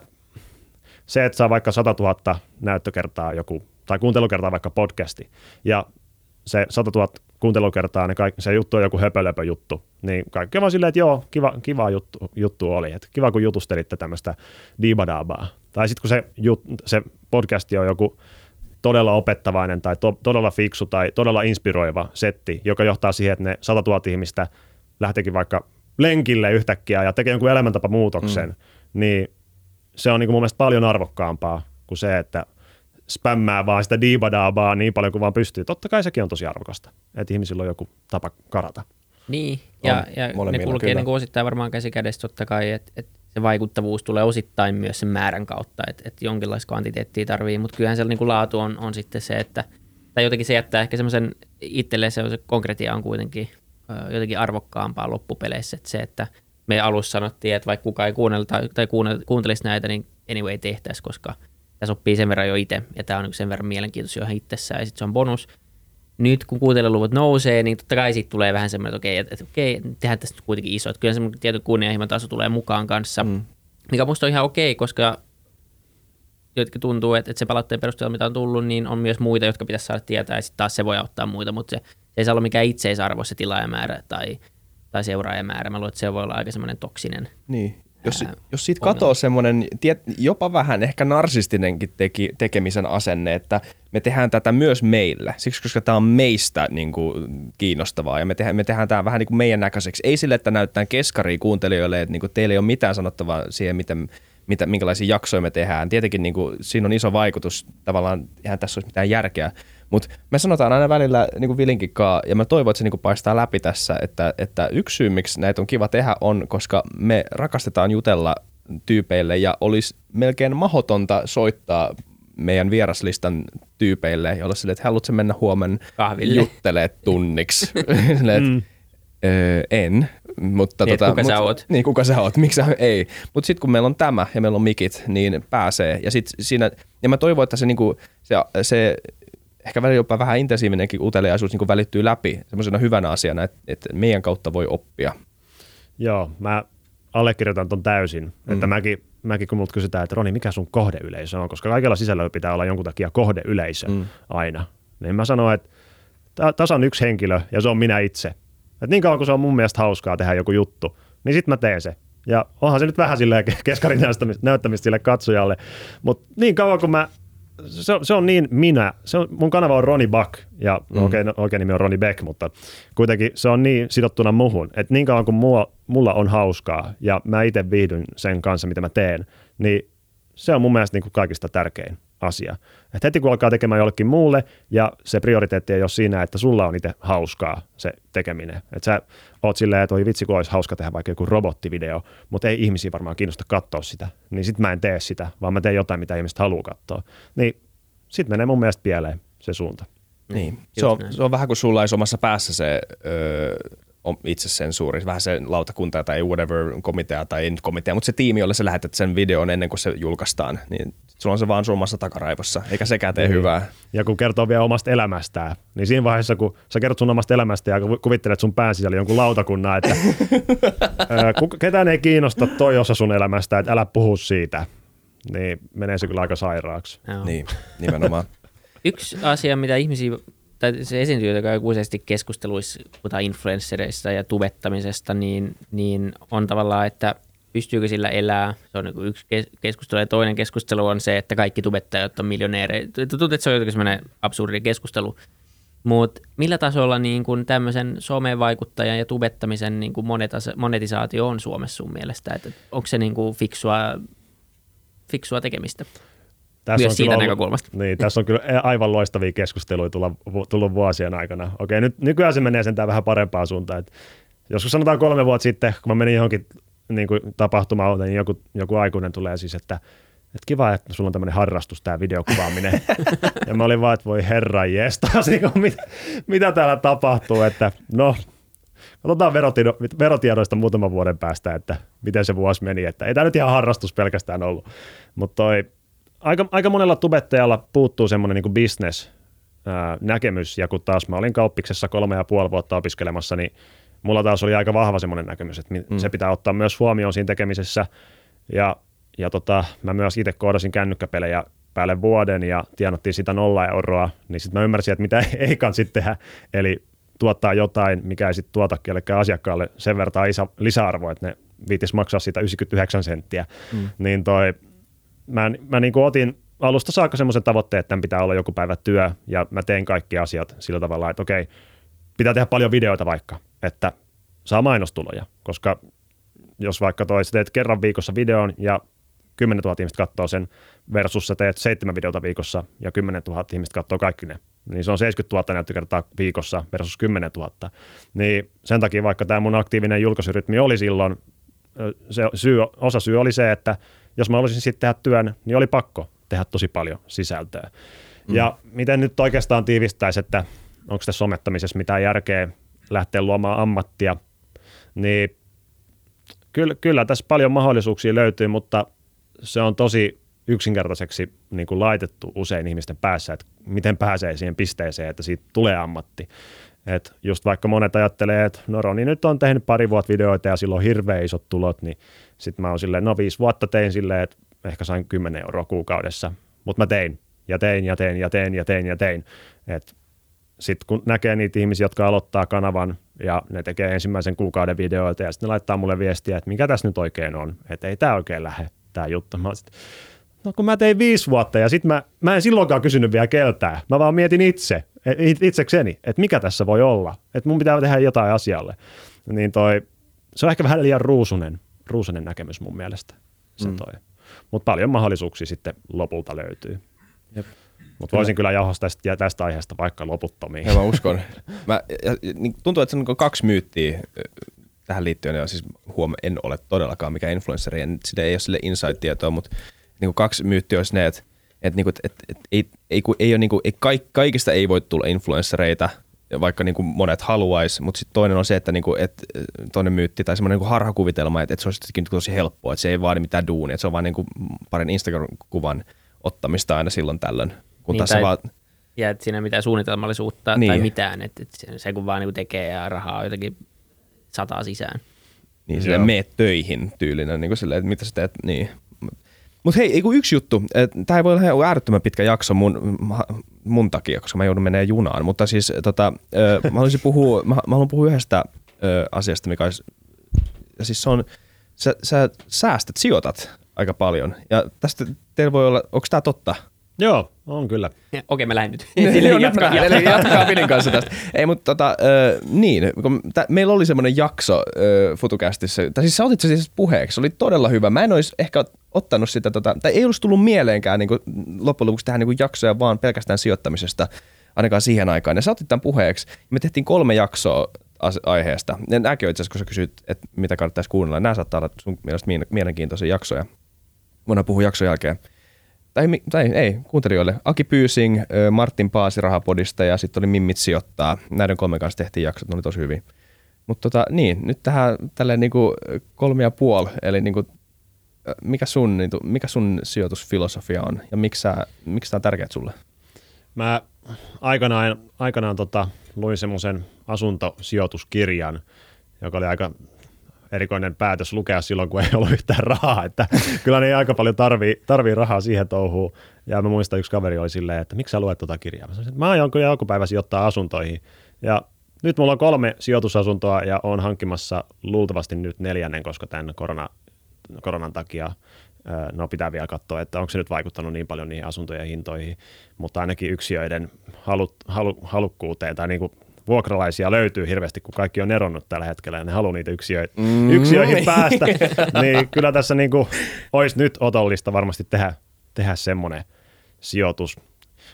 se, että saa vaikka 100 000 näyttökertaa joku, tai kuuntelukertaa vaikka podcasti, ja se 100 000 kuuntelukertaa, niin kaikki, se juttu on joku höpölöpö juttu. Niin kaikki on vaan silleen, että joo, kiva, kiva juttu, juttu oli. Että kiva, kun jutustelitte tämmöistä diibadaabaa. Tai sitten kun se, jut, se podcasti on joku todella opettavainen tai to, todella fiksu tai todella inspiroiva setti, joka johtaa siihen, että ne 100 000 ihmistä lähteekin vaikka lenkille yhtäkkiä ja tekee jonkun elämäntapamuutoksen, mm. niin se on niin kuin mun mielestä paljon arvokkaampaa kuin se, että spämmää vaan sitä diibadaabaa niin paljon kuin vaan pystyy. Totta kai sekin on tosi arvokasta, että ihmisillä on joku tapa karata. Niin, ja, ja ne kulkee niin osittain varmaan käsi kädessä totta kai, että et se vaikuttavuus tulee osittain myös sen määrän kautta, että et jonkinlaista kvantiteettia tarvii, mutta kyllähän se niin kuin laatu on, on sitten se, että tai jotenkin se jättää ehkä semmoisen itselleen se, se konkretia on kuitenkin ö, jotenkin arvokkaampaa loppupeleissä, että se, että me alussa sanottiin, että vaikka kukaan ei kuunnella tai, tai kuuntelisi näitä, niin anyway tehtäisiin, koska tämä sopii sen verran jo itse, ja tämä on sen verran mielenkiintoista jo itsessään, ja sitten se on bonus. Nyt kun kuunteluluvut nousee, niin totta kai siitä tulee vähän semmoinen, että okei, että, että okei, tehdään tästä kuitenkin iso, että kyllä semmoinen tietty kunnianhimon taso tulee mukaan kanssa, mm. mikä musta on ihan okei, koska jotka tuntuu, että, että se palautteen perusteella, mitä on tullut, niin on myös muita, jotka pitäisi saada tietää, ja sitten taas se voi auttaa muita, mutta se, se ei saa olla mikään itseisarvo se tilaajamäärä tai, tai seuraajamäärä. Mä luulen, että se voi olla aika semmoinen toksinen. Niin. Jos, ää, jos siitä katoo semmoinen jopa vähän ehkä narsistinenkin teki, tekemisen asenne, että me tehdään tätä myös meille, siksi koska tämä on meistä niin kuin, kiinnostavaa ja me tehdään, me tehdään tämä vähän niin kuin meidän näköiseksi. Ei sille, että näyttää keskaria kuuntelijoille, että niin kuin, teillä ei ole mitään sanottavaa siihen, miten mitä, minkälaisia jaksoja me tehdään. Tietenkin niin kuin, siinä on iso vaikutus, tavallaan eihän tässä olisi mitään järkeä, mutta me sanotaan aina välillä niin Vilinkin ja mä toivon, että se niin paistaa läpi tässä, että, että yksi syy, miksi näitä on kiva tehdä, on, koska me rakastetaan jutella tyypeille ja olisi melkein mahdotonta soittaa meidän vieraslistan tyypeille, jolla sille, että haluatko mennä huomenna juttelee tunniksi. mm. öö, en, mutta niin, tota, kuka mut, sä oot? Niin, kuka sä oot, miksi ei. Mutta sitten kun meillä on tämä ja meillä on mikit, niin pääsee. Ja, sit siinä, ja mä toivon, että se, niinku, se, se ehkä välillä jopa vähän intensiivinenkin uteliaisuus niinku välittyy läpi semmoisena hyvänä asiana, että, että meidän kautta voi oppia. Joo, mä allekirjoitan ton täysin. Mm. Että mäkin, mäkin kun multa kysytään, että Roni, mikä sun kohdeyleisö on, koska kaikilla sisällöillä pitää olla jonkun takia kohdeyleisö mm. aina. Niin mä sanoin, että tasan yksi henkilö ja se on minä itse. Et niin kauan kuin se on mun mielestä hauskaa tehdä joku juttu, niin sitten mä teen se. Ja onhan se nyt vähän silleen keskarin näyttämistä sille katsojalle, mutta niin kauan kuin mä se, se on niin minä. Se on, mun kanava on Roni Buck, ja no, mm. okei, okay, no, oikein nimi on Roni Beck, mutta kuitenkin se on niin sidottuna muhun, että niin kauan kuin mua, mulla on hauskaa ja mä itse viihdyn sen kanssa, mitä mä teen, niin se on mun mielestä niin kuin kaikista tärkein asia. Et heti kun alkaa tekemään jollekin muulle ja se prioriteetti ei ole siinä, että sulla on itse hauskaa se tekeminen. Että sä oot silleen, että oi vitsi, kun olisi hauska tehdä vaikka joku robottivideo, mutta ei ihmisiä varmaan kiinnosta katsoa sitä. Niin sit mä en tee sitä, vaan mä teen jotain, mitä ihmiset haluaa katsoa. Niin sit menee mun mielestä pieleen se suunta. Niin, se on, se on vähän kuin sulla olisi omassa päässä se öö, itsesensuuri, vähän se lautakunta tai whatever komitea tai ei nyt komitea, mutta se tiimi, jolle sä lähetät sen videon ennen kuin se julkaistaan, niin sulla on se vaan sun omassa takaraivossa, eikä sekään tee niin. hyvää. Ja kun kertoo vielä omasta elämästään, niin siinä vaiheessa, kun sä kerrot sun omasta elämästä ja kuvittelet sun pään sisällä jonkun lautakunnan, että ketään ei kiinnosta toi osa sun elämästä, että älä puhu siitä, niin menee se kyllä aika sairaaksi. Joo. Niin, nimenomaan. Yksi asia, mitä ihmisiä tai se esiintyy, joka useasti keskusteluissa, puhutaan influenssereista ja tubettamisesta, niin, niin on tavallaan, että pystyykö sillä elää. Se on niin yksi keskustelu ja toinen keskustelu on se, että kaikki tubettajat on miljonäärejä. Tuntuu, että se on jotenkin semmoinen absurdi keskustelu. Mutta millä tasolla niin kun tämmöisen somevaikuttajan ja tubettamisen niin kun monetisaatio on Suomessa sun mielestä? Että onko se niin kuin fiksua, fiksua tekemistä? Tässä myös on siitä ollut, näkökulmasta. Niin, tässä on kyllä aivan loistavia keskusteluja tullut, tullut vuosien aikana. Okei, nyt nykyään se menee sentään vähän parempaan suuntaan. Että joskus sanotaan kolme vuotta sitten, kun mä menin johonkin niin kuin tapahtumaan, niin joku, joku aikuinen tulee siis, että, että kiva, että sulla on tämmöinen harrastus, tämä videokuvaaminen. ja mä olin vaan, että voi herra jestas, niin mitä, mitä täällä tapahtuu, että no, Otetaan verotiedoista muutaman vuoden päästä, että miten se vuosi meni. Että ei tämä nyt ihan harrastus pelkästään ollut. Mutta toi, aika, aika monella tubettajalla puuttuu semmoinen niin business näkemys, ja kun taas mä olin kauppiksessa kolme ja puoli vuotta opiskelemassa, niin mulla taas oli aika vahva semmoinen näkemys, että mm. se pitää ottaa myös huomioon siinä tekemisessä, ja, ja tota, mä myös itse koodasin kännykkäpelejä päälle vuoden ja tienattiin sitä nolla euroa, niin sitten mä ymmärsin, että mitä ei kansi tehdä, eli tuottaa jotain, mikä ei sitten tuota kellekään asiakkaalle sen verran isä, lisäarvoa, että ne viitis maksaa sitä 99 senttiä, mm. niin toi mä, mä niin kuin otin alusta saakka semmoisen tavoitteen, että tämän pitää olla joku päivä työ, ja mä teen kaikki asiat sillä tavalla, että okei, pitää tehdä paljon videoita vaikka, että saa mainostuloja, koska jos vaikka toi, sä teet kerran viikossa videon ja 10 000 ihmistä katsoo sen versus sä teet seitsemän videota viikossa ja 10 000 ihmistä katsoo kaikki ne, niin se on 70 000 näyttökertaa viikossa versus 10 000. Niin sen takia vaikka tämä mun aktiivinen julkaisurytmi oli silloin, se syy, osa syy oli se, että jos mä olisin sitten tehdä työn, niin oli pakko tehdä tosi paljon sisältöä. Mm. Ja miten nyt oikeastaan tiivistäisi, että onko tässä somettamisessa mitään järkeä lähteä luomaan ammattia, niin kyllä, kyllä tässä paljon mahdollisuuksia löytyy, mutta se on tosi yksinkertaiseksi niin kuin laitettu usein ihmisten päässä, että miten pääsee siihen pisteeseen, että siitä tulee ammatti. Et just vaikka monet ajattelee, että no Roni nyt on tehnyt pari vuotta videoita ja silloin on hirveän isot tulot, niin sitten mä oon silleen, no viisi vuotta tein silleen, että ehkä sain 10 euroa kuukaudessa, mutta mä tein ja tein ja tein ja tein ja tein ja tein. Sitten kun näkee niitä ihmisiä, jotka aloittaa kanavan ja ne tekee ensimmäisen kuukauden videoita ja sitten ne laittaa mulle viestiä, että mikä tässä nyt oikein on, että ei tämä oikein lähde tämä juttu. Mä sit, no kun mä tein viisi vuotta ja sitten mä, mä en silloinkaan kysynyt vielä keltää. Mä vaan mietin itse, itsekseni, että mikä tässä voi olla, että mun pitää tehdä jotain asialle. Niin toi, se on ehkä vähän liian ruusunen, ruusunen näkemys mun mielestä. Se mm. toi. Mutta paljon mahdollisuuksia sitten lopulta löytyy. Mutta voisin kyllä jauhaa tästä, tästä aiheesta vaikka loputtomiin. Ja mä uskon. Mä, ja, niin tuntuu, että se on niin kaksi myyttiä tähän liittyen. Ja siis huom, en ole todellakaan mikä influenssari, en, sitä ei ole sille insight-tietoa, mutta niin kaksi myyttiä olisi ne, että että niinku, et, et, ei, ei, ei ole niinku, ei, kaikista ei voi tulla influenssereita, vaikka niinku monet haluaisi, mutta sitten toinen on se, että niinku, et, toinen myytti tai semmoinen niinku harhakuvitelma, että et se olisi tosi helppoa, että se ei vaadi mitään duunia, että se on vain niinku parin Instagram-kuvan ottamista aina silloin tällöin. Kun niin, tai, vaan... Ja että siinä ei mitään suunnitelmallisuutta niin. tai mitään, että, että se kun vaan niinku tekee ja rahaa jotenkin sataa sisään. Niin, sille meet töihin tyylinen, niin kuin silleen, että mitä sä teet, niin. Mutta hei, yksi juttu. Tämä ei voi olla äärettömän pitkä jakso mun, mun takia, koska mä joudun menemään junaan. Mutta siis tota, mä haluaisin puhua, mä, mä haluan puhua yhdestä asiasta, mikä olisi, siis se on, sä, sä säästät, sijoitat aika paljon. Ja tästä teillä voi olla, onko tämä totta? Joo, on kyllä. Okei, mä lähden nyt. Joo, jatkaa, jatkaa. jatkaa Pilin kanssa tästä. Ei, mutta tota, äh, niin, kun tä, meillä oli semmoinen jakso äh, FutuCastissa, tai siis sä otit se siis puheeksi, se oli todella hyvä. Mä en olisi ehkä ottanut sitä, tota, tai ei olisi tullut mieleenkään niin kuin, loppujen lopuksi tehdä niin jaksoja vaan pelkästään sijoittamisesta, ainakaan siihen aikaan. Ja sä otit tämän puheeksi, me tehtiin kolme jaksoa aiheesta. Ja nämäkin on itse asiassa, kun sä kysyt, että mitä kannattaisi kuunnella, nämä saattaa olla sun mielestä mielenkiintoisia jaksoja. Voidaan puhua jakson jälkeen tai, tai ei, kuuntelijoille. Aki Pyysing, Martin Paasi Rahapodista ja sitten oli Mimmit sijoittaa. Näiden kolmen kanssa tehtiin jaksot, ne oli tosi hyvin. Mutta tota, niin, nyt tähän tälleen niinku kolme ja puoli, eli niinku, mikä, sun, niinku, mikä sun sijoitusfilosofia on ja miksi, sä, miksi tämä on tärkeää sulle? Mä aikanaan, aikanaan tota, luin semmoisen asuntosijoituskirjan, joka oli aika erikoinen päätös lukea silloin, kun ei ollut yhtään rahaa, että kyllä ne aika paljon tarvii, tarvii rahaa siihen touhuun. Ja mä muistan, yksi kaveri oli silleen, että miksi sä luet tuota kirjaa? Mä sanoin, että mä aion joku päivä sijoittaa asuntoihin. Ja nyt mulla on kolme sijoitusasuntoa ja on hankkimassa luultavasti nyt neljännen, koska tämän korona, koronan takia no pitää vielä katsoa, että onko se nyt vaikuttanut niin paljon niihin asuntojen hintoihin, mutta ainakin yksiöiden halu, halu, halukkuuteen tai niin kuin vuokralaisia löytyy hirveästi, kun kaikki on eronnut tällä hetkellä ja ne haluaa niitä yksiöitä, mm. yksiöihin päästä, niin kyllä tässä niin kuin olisi nyt otollista varmasti tehdä, tehdä semmoinen sijoitus.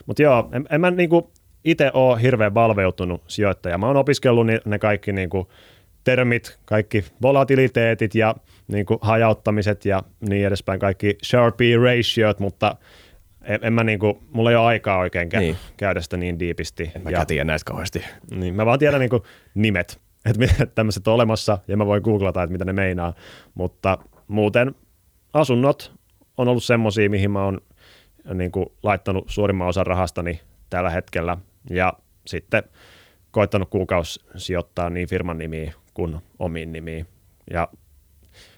Mutta joo, en, en mä niin kuin itse ole hirveän valveutunut sijoittaja. Mä oon opiskellut ne kaikki niin kuin termit, kaikki volatiliteetit ja niin kuin hajauttamiset ja niin edespäin, kaikki Sharpie ratiot, mutta en, en mä niinku, mulla ei ole aikaa oikein kä- niin. käydä sitä niin diipisti. En mä ja, tiedä näistä kauheasti. Niin, mä vaan tiedän niinku nimet, että tämmöiset on olemassa ja mä voin googlata, että mitä ne meinaa, mutta muuten asunnot on ollut semmoisia, mihin mä oon niin kuin, laittanut suurimman osan rahastani tällä hetkellä ja sitten koittanut kuukausi sijoittaa niin firman nimiin kuin omiin nimiin. Ja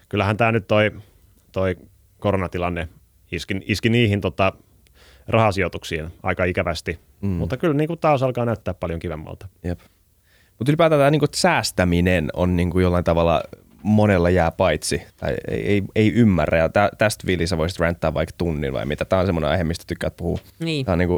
kyllähän tämä nyt toi, toi koronatilanne iski, iski niihin tota, rahasijoituksiin aika ikävästi. Mm. Mutta kyllä niin kuin taas alkaa näyttää paljon kivemmalta. Jep. Mutta ylipäätään tämä niin kuin, säästäminen on niin kuin jollain tavalla monella jää paitsi tai ei, ei, ei ymmärrä. Ja tä, tästä Vili sä voisit ränttää vaikka tunnin vai mitä. Tämä on semmoinen aihe, mistä tykkäät puhua. Niin. niin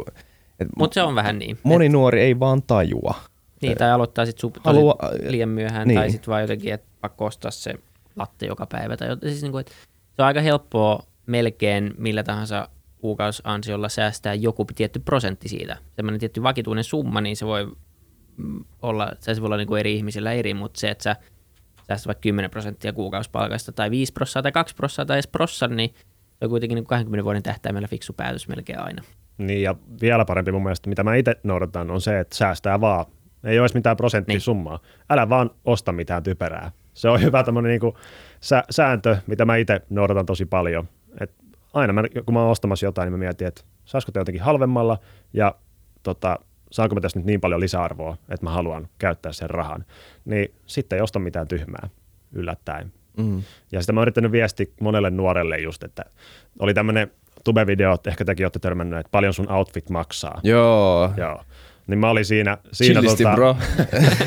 Mutta se on vähän niin. Moni et... nuori ei vaan tajua, Niin, tai aloittaa sitten sup- Halua- liian myöhään, niin. tai sitten vaan jotenkin, että pakko ostaa se latte joka päivä. Tai jotain. siis niin kuin, että se on aika helppoa melkein millä tahansa kuukausansiolla säästää joku tietty prosentti siitä. Semmoinen tietty vakituinen summa, niin se voi mm, olla, se voi olla niin kuin eri ihmisillä eri, mutta se, että sä säästät vaikka 10 prosenttia kuukausipalkasta tai 5 prosenttia tai 2 prosenttia tai edes prossan, niin se on kuitenkin niin kuin 20 vuoden tähtäimellä fiksu päätös melkein aina. Niin ja vielä parempi mun mielestä, mitä mä itse noudatan, on se, että säästää vaan. Ei edes mitään prosenttisummaa. Niin. Älä vaan osta mitään typerää. Se on hyvä tämmöinen niinku sä, sääntö, mitä mä itse noudatan tosi paljon. Et aina mä, kun mä oon ostamassa jotain, niin mä mietin, että saisiko te jotenkin halvemmalla ja tota, saanko mä tästä nyt niin paljon lisäarvoa, että mä haluan käyttää sen rahan. Niin sitten ei osta mitään tyhmää yllättäen. Mm. Ja sitä mä oon yrittänyt viestiä monelle nuorelle just, että oli tämmöinen tube-video, että ehkä tekin olette törmännyt, että paljon sun outfit maksaa. Joo. Joo. Niin mä olin siinä, siinä Chillisti, tota, bro.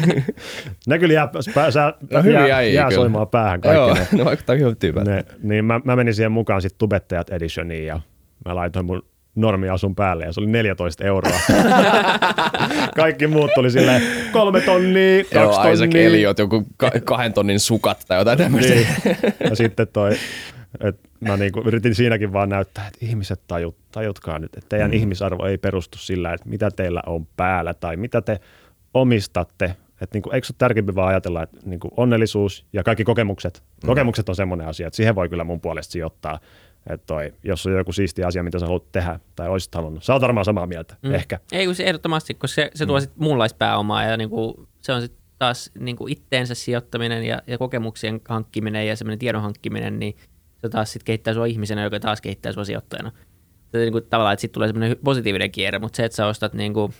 ne kyllä jää, pää, sä, No jää, jää kyllä. soimaan päähän kaikki Joo, ne. ne vaikuttaa hyvältä tyypältä. ne. Niin mä, mä, menin siihen mukaan sitten Tubettajat Editioniin ja mä laitoin mun normiasun päälle ja se oli 14 euroa. Kaikki muut tuli silleen kolme tonnia, kaksi Joo, Isaac tonnia. Elliot, joku ka- kahden tonnin sukat tai jotain tämmöistä. Niin. Ja sitten toi, että mä niinku yritin siinäkin vaan näyttää, että ihmiset tajut, tajutkaa nyt, että teidän mm. ihmisarvo ei perustu sillä, että mitä teillä on päällä tai mitä te omistatte. Että niinku, eikö se ole tärkeämpi vaan ajatella, että niinku onnellisuus ja kaikki kokemukset, mm. kokemukset on semmoinen asia, että siihen voi kyllä mun puolesta sijoittaa. Että toi, jos on joku siisti asia, mitä sä haluat tehdä tai olisit halunnut. Sä oot varmaan samaa mieltä, mm. ehkä. Ei kun se ehdottomasti, koska se, se tuo sit muunlaispääomaa ja niinku, se on sitten taas niinku itteensä sijoittaminen ja, ja kokemuksien hankkiminen ja semmoinen tiedon hankkiminen, niin se taas sitten kehittää sua ihmisenä, joka taas kehittää sua sijoittajana. Se niinku, tavallaan, että sitten tulee semmoinen positiivinen kierre, mutta se, että sä ostat niinku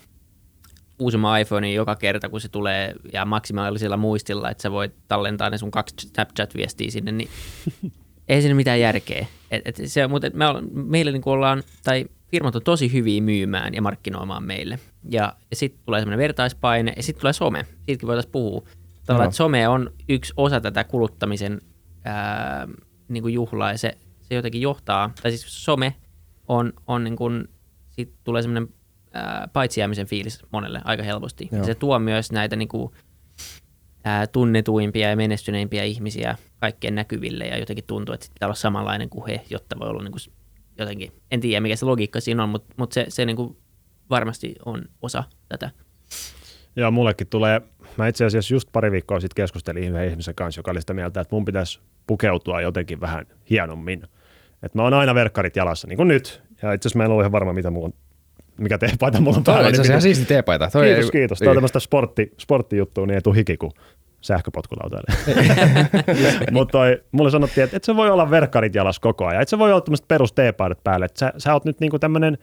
uusimman iPhonein joka kerta, kun se tulee ja maksimaalisella muistilla, että sä voit tallentaa ne sun kaksi Snapchat-viestiä sinne, niin ei siinä mitään järkeä. Et, et se, mutta et me meillä niin ollaan, tai firmat on tosi hyviä myymään ja markkinoimaan meille. Ja, ja sitten tulee semmoinen vertaispaine, ja sitten tulee some. Siitäkin voitaisiin puhua. Tavallaan, Joo. että some on yksi osa tätä kuluttamisen ää, niin kuin juhlaa, ja se, se jotenkin johtaa, tai siis some on, on niin kuin, siitä tulee semmoinen paitsi jäämisen fiilis monelle aika helposti. Ja Joo. se tuo myös näitä niin kuin, ää, tunnetuimpia ja menestyneimpiä ihmisiä kaikkien näkyville ja jotenkin tuntuu, että pitää olla samanlainen kuin he, jotta voi olla niin kuin jotenkin, en tiedä mikä se logiikka siinä on, mutta, mutta se, se niin kuin varmasti on osa tätä. Joo, mullekin tulee, mä itse asiassa just pari viikkoa sitten keskustelin yhden ihmisen kanssa, joka oli sitä mieltä, että mun pitäisi pukeutua jotenkin vähän hienommin. Että mä oon aina verkkarit jalassa, niin kuin nyt. Ja itse asiassa mä en ole ihan varma, mitä mulla on, mikä teepaita mulla on on päällä. itse niin asiassa ihan siisti teepaita. Toi Kiitos, ei- kiitos. Tämä on Niin. tämmöistä sportti, sporttijuttua, niin ei tule hiki kuin sähköpotkulautaille. Mutta mulle sanottiin, että et se voi olla verkkarit jalas koko ajan. Et se voi olla tämmöiset perus teepaidat päälle. Et sä, sä oot nyt niinku tämmöinen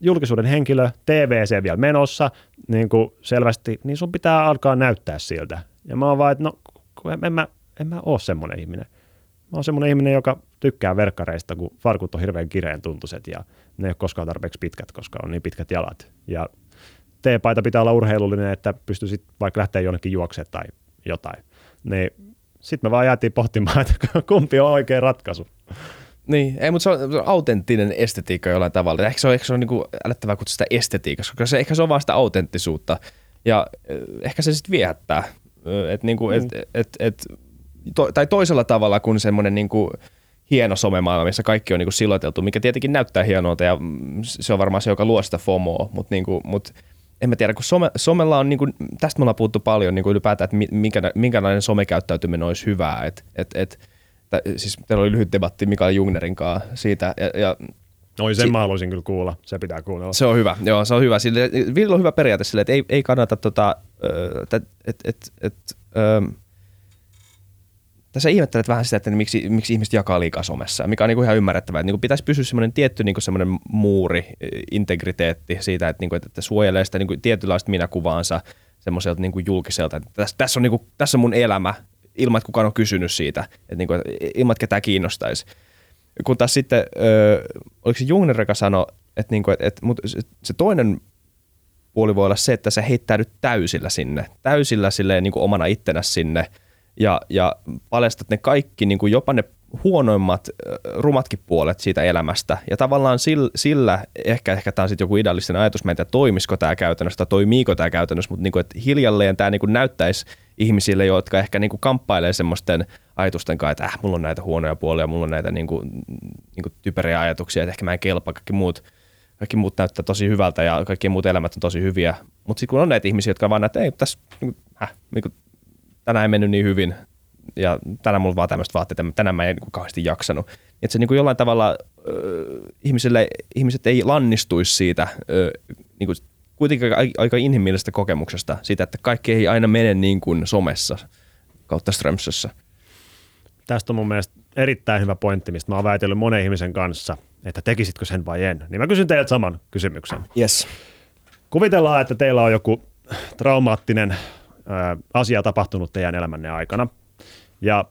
julkisuuden henkilö, TVC vielä menossa, niinku selvästi, niin sun pitää alkaa näyttää siltä. Ja mä oon vaan, että no, en, mä, en mä oo semmoinen ihminen. Mä oon semmoinen ihminen, joka tykkää verkkareista, kun farkut on hirveän kireen tuntuiset ja ne ei ole koskaan tarpeeksi pitkät, koska on niin pitkät jalat. Ja T-paita pitää olla urheilullinen, että pystyisit vaikka lähteä jonnekin juoksemaan tai jotain. Niin sitten me vaan jäätiin pohtimaan, että kumpi on oikea ratkaisu. Niin, ei, mutta se on, se on autenttinen estetiikka jollain tavalla. Ehkä se on, ehkä se on niin älyttävää kutsua sitä estetiikassa, koska se, ehkä se on vaan sitä autenttisuutta. Ja eh, ehkä se sitten viehättää. Et, niin kuin, et, et, et, to, tai toisella tavalla kuin semmoinen niin kuin hieno somemaailma, missä kaikki on niin kuin siloteltu, mikä tietenkin näyttää hienolta ja se on varmaan se, joka luo sitä FOMOa, mutta niin kuin, mut, en mä tiedä, kun some, somella on, niin kuin, tästä me ollaan puhuttu paljon niin kuin ylipäätään, että mi- minkä, minkälainen somekäyttäytyminen olisi hyvää. Et, et, et, tä, siis teillä oli lyhyt debatti Mikael Jungnerin kanssa siitä, ja, ja Oi, sen Si- mä haluaisin kyllä kuulla. Se pitää kuunnella. se on hyvä, joo, se on hyvä. Sille, Villa on hyvä periaate sille, että ei, ei kannata tota, että et, et, et, ö, tässä ihmettelet vähän sitä, että miksi, miksi ihmiset jakaa liikaa somessa, mikä on niinku ihan ymmärrettävää. Että niinku pitäisi pysyä semmoinen tietty niinku semmoinen muuri, eh, integriteetti siitä, että, niinku, että suojelee sitä niinku tietynlaista minäkuvaansa semmoiselta niinku julkiselta. Että tässä, tässä, on niinku, tässä on mun elämä, ilman että kukaan on kysynyt siitä, että niinku, että ilman että ketään kiinnostaisi. Kun taas sitten, ö, oliko se Jungner, joka sanoi, että, niinku, että, että mut se- toinen puoli voi olla se, että sä heittäydyt täysillä sinne, täysillä silleen niin kuin omana ittenä sinne ja, ja paljastat ne kaikki, niin kuin jopa ne huonoimmat, rumatkin puolet siitä elämästä. Ja tavallaan sillä, sillä ehkä, ehkä tämä on sitten joku idealistinen ajatus, mä en tiedä toimisiko tämä käytännössä tai toimiiko tämä käytännössä, mutta niinku, että hiljalleen tämä niinku näyttäisi ihmisille, jotka ehkä niinku kamppailee semmoisten ajatusten kanssa, että äh, mulla on näitä huonoja puolia, mulla on näitä niinku, niinku typeriä ajatuksia, että ehkä mä en kelpaa, kaikki muut, kaikki muut näyttää tosi hyvältä ja kaikki muut elämät on tosi hyviä. Mutta sitten kun on näitä ihmisiä, jotka vaan näitä, ei tässä, niinku, äh, niinku, tänään ei mennyt niin hyvin, ja tänään mulla vaan tämmöistä vaatteita, tänään mä en niin kauheasti jaksanut. Että se niin kuin jollain tavalla ö, ihmisille, ihmiset ei lannistuisi siitä ö, niin kuin kuitenkin aika inhimillisestä kokemuksesta, siitä, että kaikki ei aina mene niin kuin somessa kautta Strömsössä. Tästä on mun mielestä erittäin hyvä pointti, mistä mä oon väitellyt monen ihmisen kanssa, että tekisitkö sen vai en. Niin mä kysyn teiltä saman kysymyksen. Yes. Kuvitellaan, että teillä on joku traumaattinen ö, asia tapahtunut teidän elämänne aikana – ja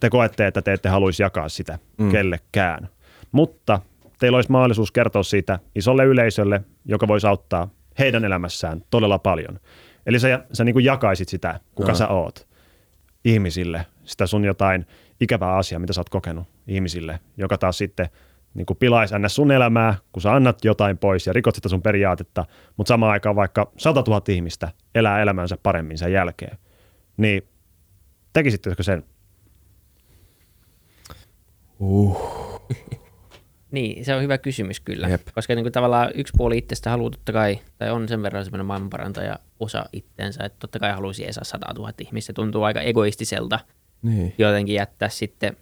te koette, että te ette haluaisi jakaa sitä mm. kellekään. Mutta teillä olisi mahdollisuus kertoa siitä isolle yleisölle, joka voisi auttaa heidän elämässään todella paljon. Eli sä, sä niin kuin jakaisit sitä, kuka no. sä oot ihmisille, sitä sun jotain ikävää asiaa, mitä sä oot kokenut ihmisille, joka taas sitten niin kuin pilaisi ns. sun elämää, kun sä annat jotain pois ja rikot sitä sun periaatetta, mutta samaan aikaan vaikka 100 000 ihmistä elää elämänsä paremmin sen jälkeen. Niin Tekisittekö sen? Uh. niin, se on hyvä kysymys kyllä. Jep. Koska niin kuin tavallaan yksi puoli itsestä haluaa totta kai, tai on sen verran semmoinen maailmanparantaja osa itsensä, että totta kai haluaisi edes 100 000 ihmistä. Se tuntuu aika egoistiselta niin. jotenkin jättää sitten,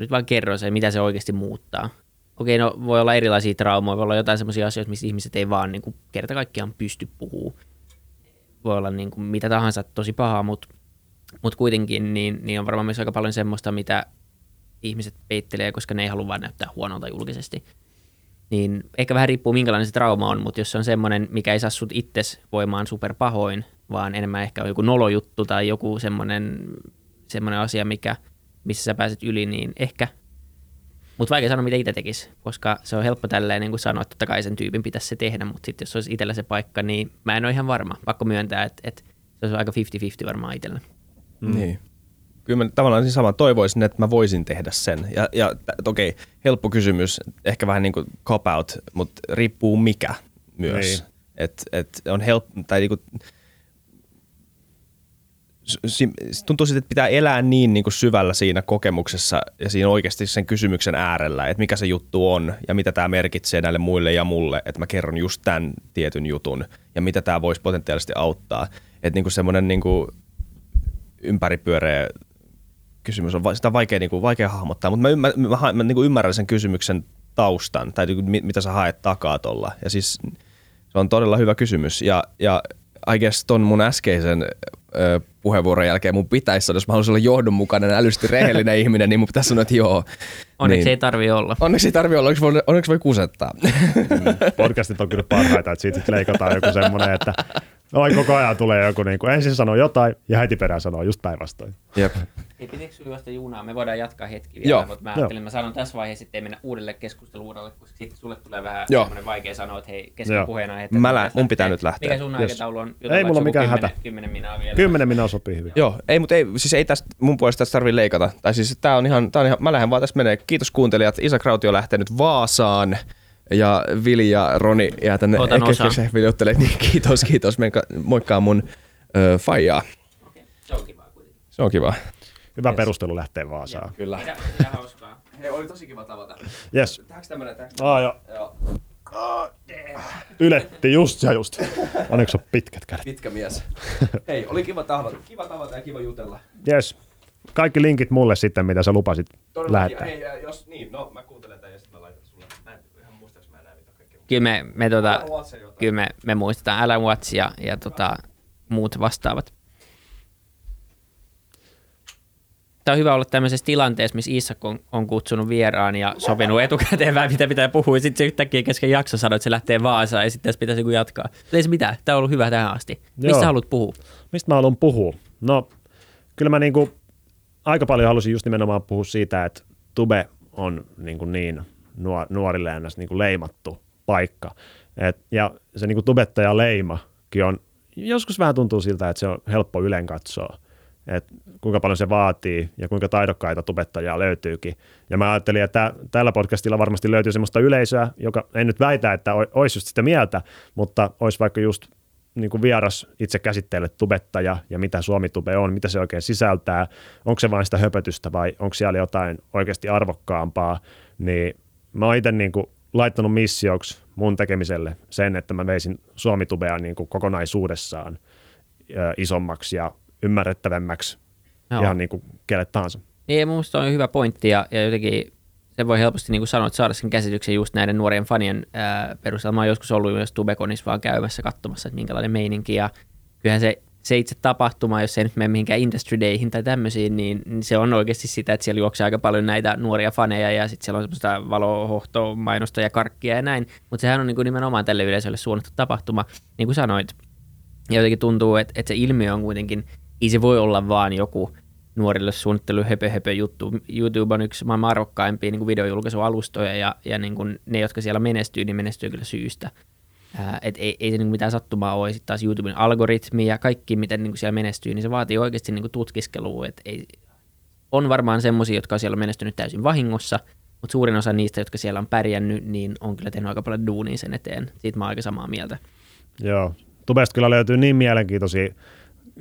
nyt vaan kerro se, mitä se oikeasti muuttaa. Okei, no voi olla erilaisia traumoja, voi olla jotain sellaisia asioita, missä ihmiset ei vaan niin kuin, kerta kaikkiaan pysty puhumaan. Voi olla niin kuin, mitä tahansa tosi pahaa, mutta mutta kuitenkin niin, niin on varmaan myös aika paljon semmoista, mitä ihmiset peittelee, koska ne ei halua vain näyttää huonolta julkisesti. Niin ehkä vähän riippuu minkälainen se trauma on, mutta jos se on semmoinen, mikä ei saa sut itses voimaan superpahoin, vaan enemmän ehkä on joku nolojuttu tai joku semmoinen, semmoinen asia, mikä, missä sä pääset yli, niin ehkä. Mutta vaikea sanoa, mitä itse tekisi, koska se on helppo tälleen niin kuin sanoa, että totta kai sen tyypin pitäisi se tehdä, mutta sitten jos olisi itsellä se paikka, niin mä en ole ihan varma. Pakko myöntää, että, että se olisi aika 50-50 varmaan itsellä. Mm. Niin. Kyllä mä tavallaan niin sama toivoisin, että mä voisin tehdä sen. Ja, ja okei, okay, helppo kysymys, ehkä vähän niin kuin cop out, mutta riippuu mikä myös. Niin. Et, et on helppo, tai niin kuin, tuntuu sitten, että pitää elää niin, niin kuin syvällä siinä kokemuksessa ja siinä oikeasti sen kysymyksen äärellä, että mikä se juttu on ja mitä tämä merkitsee näille muille ja mulle, että mä kerron just tämän tietyn jutun ja mitä tämä voisi potentiaalisesti auttaa. Että niin semmoinen niin kuin ympäripyöreä kysymys on, sitä on vaikea, niin kuin, vaikea hahmottaa, mutta mä, ymmär, mä, mä, mä niin kuin ymmärrän sen kysymyksen taustan, tai niin kuin, mitä sä haet takaa tuolla. Ja siis se on todella hyvä kysymys. Ja, ja I guess ton mun äskeisen ö, puheenvuoron jälkeen mun pitäisi, jos mä haluaisin olla johdonmukainen, älysti rehellinen ihminen, niin mun pitäisi sanoa, että joo. Onneksi niin. ei tarvi olla. Onneksi ei tarvi olla, onneksi voi, onneksi voi kusettaa. Mm, podcastit on kyllä parhaita, että siitä leikataan joku semmoinen, että Oi koko ajan tulee joku, niin kuin, ensin sanoo jotain ja heti perään sanoo just päinvastoin. Jep. Ei pitikö juosta junaa? Me voidaan jatkaa hetki vielä, Joo. mutta mä ajattelin, että mä sanon tässä vaiheessa, että ei mennä uudelle keskusteluudalle, koska sitten sulle tulee vähän Joo. semmoinen vaikea sanoa, että hei, kesken puheena. Että mä lä- mun pitää nyt lähteä. Mikä sun yes. aikataulu on? Ei mulla mikään hätä. Kymmenen minaa vielä. Kymmenen minaa sopii hyvin. Joo, ei, mutta ei, siis ei tästä, mun puolesta tästä tarvii leikata. Tai siis tää on ihan, tää on ihan, mä lähden vaan tästä menee. Kiitos kuuntelijat. Isa Krauti on lähtenyt Vaasaan ja Vili ja Roni jää tänne osaa. Niin, kiitos, kiitos. Menkä, moikkaa mun ö, faijaa. Okay. Se on kiva kuitenkin. Se on kiva. Hyvä yes. perustelu lähtee Vaasaan. Ja, kyllä. Hauskaa. Hei, oli tosi kiva tavata. Yes. Tehdäänkö tämmönen? Aa, joo. joo. Yletti just ja just. Onneksi on pitkät kädet. Pitkä mies. Hei, oli kiva tavata, kiva tavata ja kiva jutella. Yes. Kaikki linkit mulle sitten, mitä sä lupasit Todella, lähettää. Hei, jos niin, no mä kuuntelen tämän ja sitten mä laitan sulle. Mä en ihan muista, mä näin mitä kaikkea. Kyllä me, me, tota, kyllä me, me muistetaan Alan Watts ja, ja tota, muut vastaavat. Tämä on hyvä olla tämmöisessä tilanteessa, missä Isak on, on kutsunut vieraan ja sopinut etukäteen vähän, mitä pitää puhua. Ja sitten se yhtäkkiä kesken jakso sanoi, että se lähtee Vaasaan ja sitten tässä pitäisi jatkaa. Ei se mitään. Tämä on ollut hyvä tähän asti. Mistä Joo. haluat puhua? Mistä mä haluan puhua? No, kyllä mä niinku aika paljon halusin just nimenomaan puhua siitä, että Tube on niin, kuin niin nuorille ennäs niin kuin leimattu paikka. Et, ja se niin tubettaja leimakin on, joskus vähän tuntuu siltä, että se on helppo ylen katsoa. että kuinka paljon se vaatii ja kuinka taidokkaita tubettajia löytyykin. Ja mä ajattelin, että tällä podcastilla varmasti löytyy semmoista yleisöä, joka en nyt väitä, että olisi just sitä mieltä, mutta olisi vaikka just niin kuin vieras itse käsitteelle tubettaja ja mitä Suomi-tube on, mitä se oikein sisältää, onko se vain sitä höpötystä vai onko siellä jotain oikeasti arvokkaampaa, niin mä oon itse niin laittanut missioksi mun tekemiselle sen, että mä veisin Suomi-tubea niin kuin kokonaisuudessaan isommaksi ja ymmärrettävämmäksi Joo. ihan niin kuin kelle tahansa. Niin, mun mielestä on hyvä pointti ja, ja jotenkin se voi helposti niin kuin sanoa, että saada sen käsityksen just näiden nuorien fanien ää, perusteella. Mä oon joskus ollut myös Tubekonissa vaan käymässä katsomassa, että minkälainen meininki ja kyllähän se, se itse tapahtuma, jos ei nyt mene mihinkään industry dayhin tai tämmöisiin, niin, niin, se on oikeasti sitä, että siellä juoksee aika paljon näitä nuoria faneja ja sitten siellä on semmoista valohohtoa, mainosta ja karkkia ja näin, mutta sehän on niin kuin nimenomaan tälle yleisölle suunnattu tapahtuma, niin kuin sanoit. Ja jotenkin tuntuu, että, että se ilmiö on kuitenkin, ei se voi olla vaan joku nuorille suunnittelu höpö, höpö juttu. YouTube on yksi maailman arvokkaimpia niin videojulkaisualustoja ja, ja niin kuin ne, jotka siellä menestyy, niin menestyy kyllä syystä. Et ei, ei se niin mitään sattumaa ole. Sitten taas YouTuben algoritmi ja kaikki, miten niin kuin siellä menestyy, niin se vaatii oikeasti niin kuin tutkiskelua. Et ei, on varmaan semmoisia, jotka on siellä menestynyt täysin vahingossa, mutta suurin osa niistä, jotka siellä on pärjännyt, niin on kyllä tehnyt aika paljon duunia sen eteen. Siitä mä oon aika samaa mieltä. Joo, Tubesta kyllä löytyy niin mielenkiintoisia